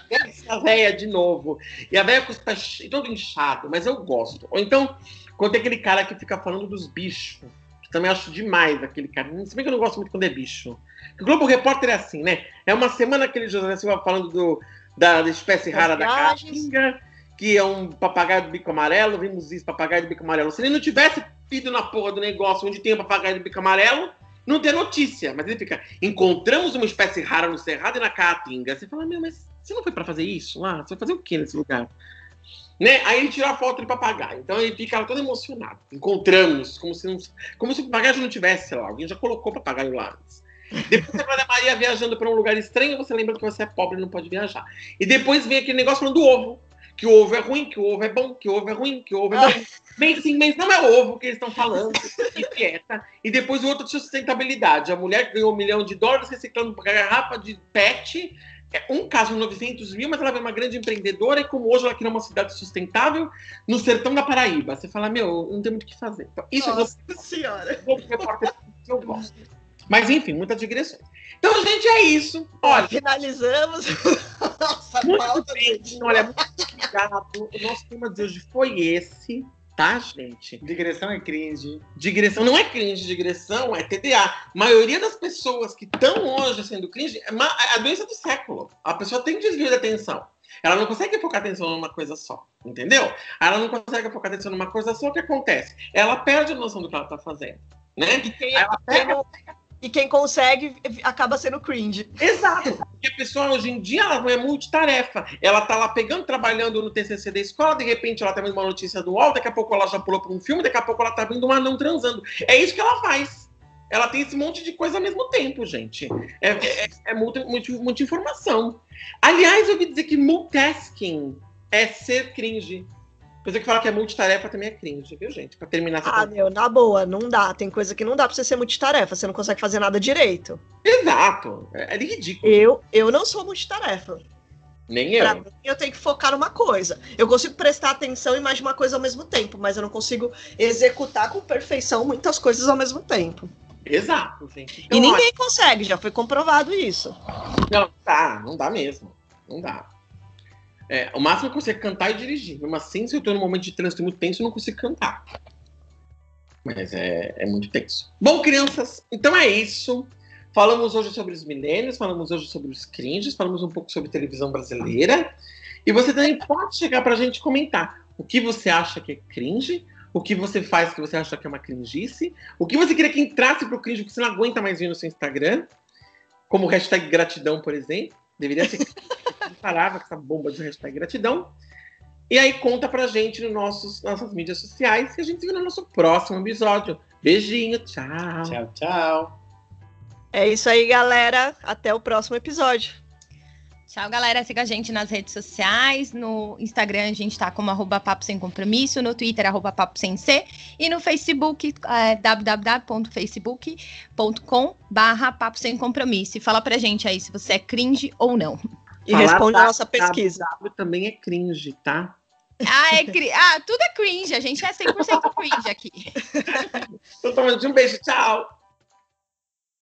D: Desce a velha de novo. E a velha com os pés todo inchado, mas eu gosto. Ou então, quando tem aquele cara que fica falando dos bichos, que também acho demais aquele cara. Se bem que eu não gosto muito quando é bicho. O Globo Repórter é assim, né? É uma semana aquele José Silva falando do, da, da espécie rara da caatinga, que é um papagaio do bico amarelo, vimos isso, papagaio do bico amarelo. Se ele não tivesse ido na porra do negócio onde tem o papagaio do bico amarelo, não tem notícia. Mas ele fica, encontramos uma espécie rara no Cerrado e na Caatinga. Você fala, meu, mas você não foi pra fazer isso lá? Você vai fazer o quê nesse lugar? Né? Aí ele tira a foto de papagaio. Então ele fica todo emocionado. Encontramos, como se, não, como se o papagaio já não tivesse lá. Alguém já colocou papagaio lá antes. Depois você vai a Maria viajando para um lugar estranho, você lembra que você é pobre e não pode viajar. E depois vem aquele negócio falando do ovo. Que o ovo é ruim, que o ovo é bom, que o ovo é ruim, que o ovo é bom. Bem sim, mas não é ovo que eles estão falando, e dieta. E depois o outro de sustentabilidade. A mulher ganhou um milhão de dólares reciclando garrafa de pet. É um caso 900 mil, mas ela é uma grande empreendedora e como hoje ela criou uma cidade sustentável no sertão da Paraíba. Você fala, meu, não tem muito o que fazer. Então, isso
B: Nossa senhora.
D: é o repórter que eu gosto. Mas enfim, muitas digressões. Então, gente, é isso. Olha,
B: Finalizamos nossa
D: muito
B: pauta.
D: bem. Olha, muito obrigado. O nosso tema de hoje foi esse, tá, gente?
C: Digressão é cringe.
D: Digressão não é cringe, digressão é TDA. A maioria das pessoas que estão hoje sendo cringe é é a doença do século. A pessoa tem desvio de atenção. Ela não consegue focar atenção numa coisa só, entendeu? Ela não consegue focar atenção numa coisa só, o que acontece? Ela perde a noção do que ela tá fazendo, né?
B: E
D: Aí ela
B: quem
D: pega
B: não- e quem consegue acaba sendo cringe.
D: Exato, porque a pessoa hoje em dia ela é multitarefa. Ela tá lá pegando, trabalhando no TCC da escola, de repente ela tá vendo uma notícia do UOL, daqui a pouco ela já pulou para um filme, daqui a pouco ela tá vendo um anão transando. É isso que ela faz. Ela tem esse monte de coisa ao mesmo tempo, gente. É, é, é muita, muita, muita informação. Aliás, eu ouvi dizer que multitasking é ser cringe. Pessoa que fala que é multitarefa também é cringe, viu, gente? Pra terminar essa
B: Ah, meu, na boa, não dá. Tem coisa que não dá pra você ser multitarefa. Você não consegue fazer nada direito.
D: Exato. É, é ridículo.
B: Eu, eu não sou multitarefa.
D: Nem eu.
B: Pra mim, eu tenho que focar numa coisa. Eu consigo prestar atenção em mais de uma coisa ao mesmo tempo, mas eu não consigo executar com perfeição muitas coisas ao mesmo tempo.
D: Exato, gente.
B: e
D: Então,
B: ninguém consegue, já foi comprovado isso.
D: Não, não dá, não dá mesmo. Não dá. É, o máximo que eu consigo cantar e dirigir. Mesmo assim, se eu tô num momento de trânsito muito tenso, eu não consigo cantar. Mas é, é muito tenso. Bom, crianças, então é isso. Falamos hoje sobre os milênios, falamos hoje sobre os cringes, falamos um pouco sobre televisão brasileira. E você também pode chegar pra gente comentar o que você acha que é cringe, o que você faz que você acha que é uma cringice, o que você queria que entrasse pro cringe que você não aguenta mais ver no seu Instagram, como hashtag gratidão, por exemplo. Deveria ser parava com essa bomba de hashtag gratidão. E aí conta pra gente nos nossos nossas mídias sociais e a gente se vê no nosso próximo episódio. Beijinho, tchau.
C: Tchau, tchau.
B: É isso aí, galera. Até o próximo episódio.
A: Tchau, galera. Siga a gente nas redes sociais. No Instagram a gente tá como arroba papo sem compromisso, no Twitter, arroba papo sem C, e no Facebook, é, www.facebook.com barra papo sem compromisso. E fala pra gente aí se você é cringe ou não.
B: E
D: Falar
B: responde a nossa pesquisa.
D: W também é cringe, tá?
A: Ah, é cri... ah, tudo é cringe. A gente é 100% cringe aqui.
D: Então, um beijo, tchau.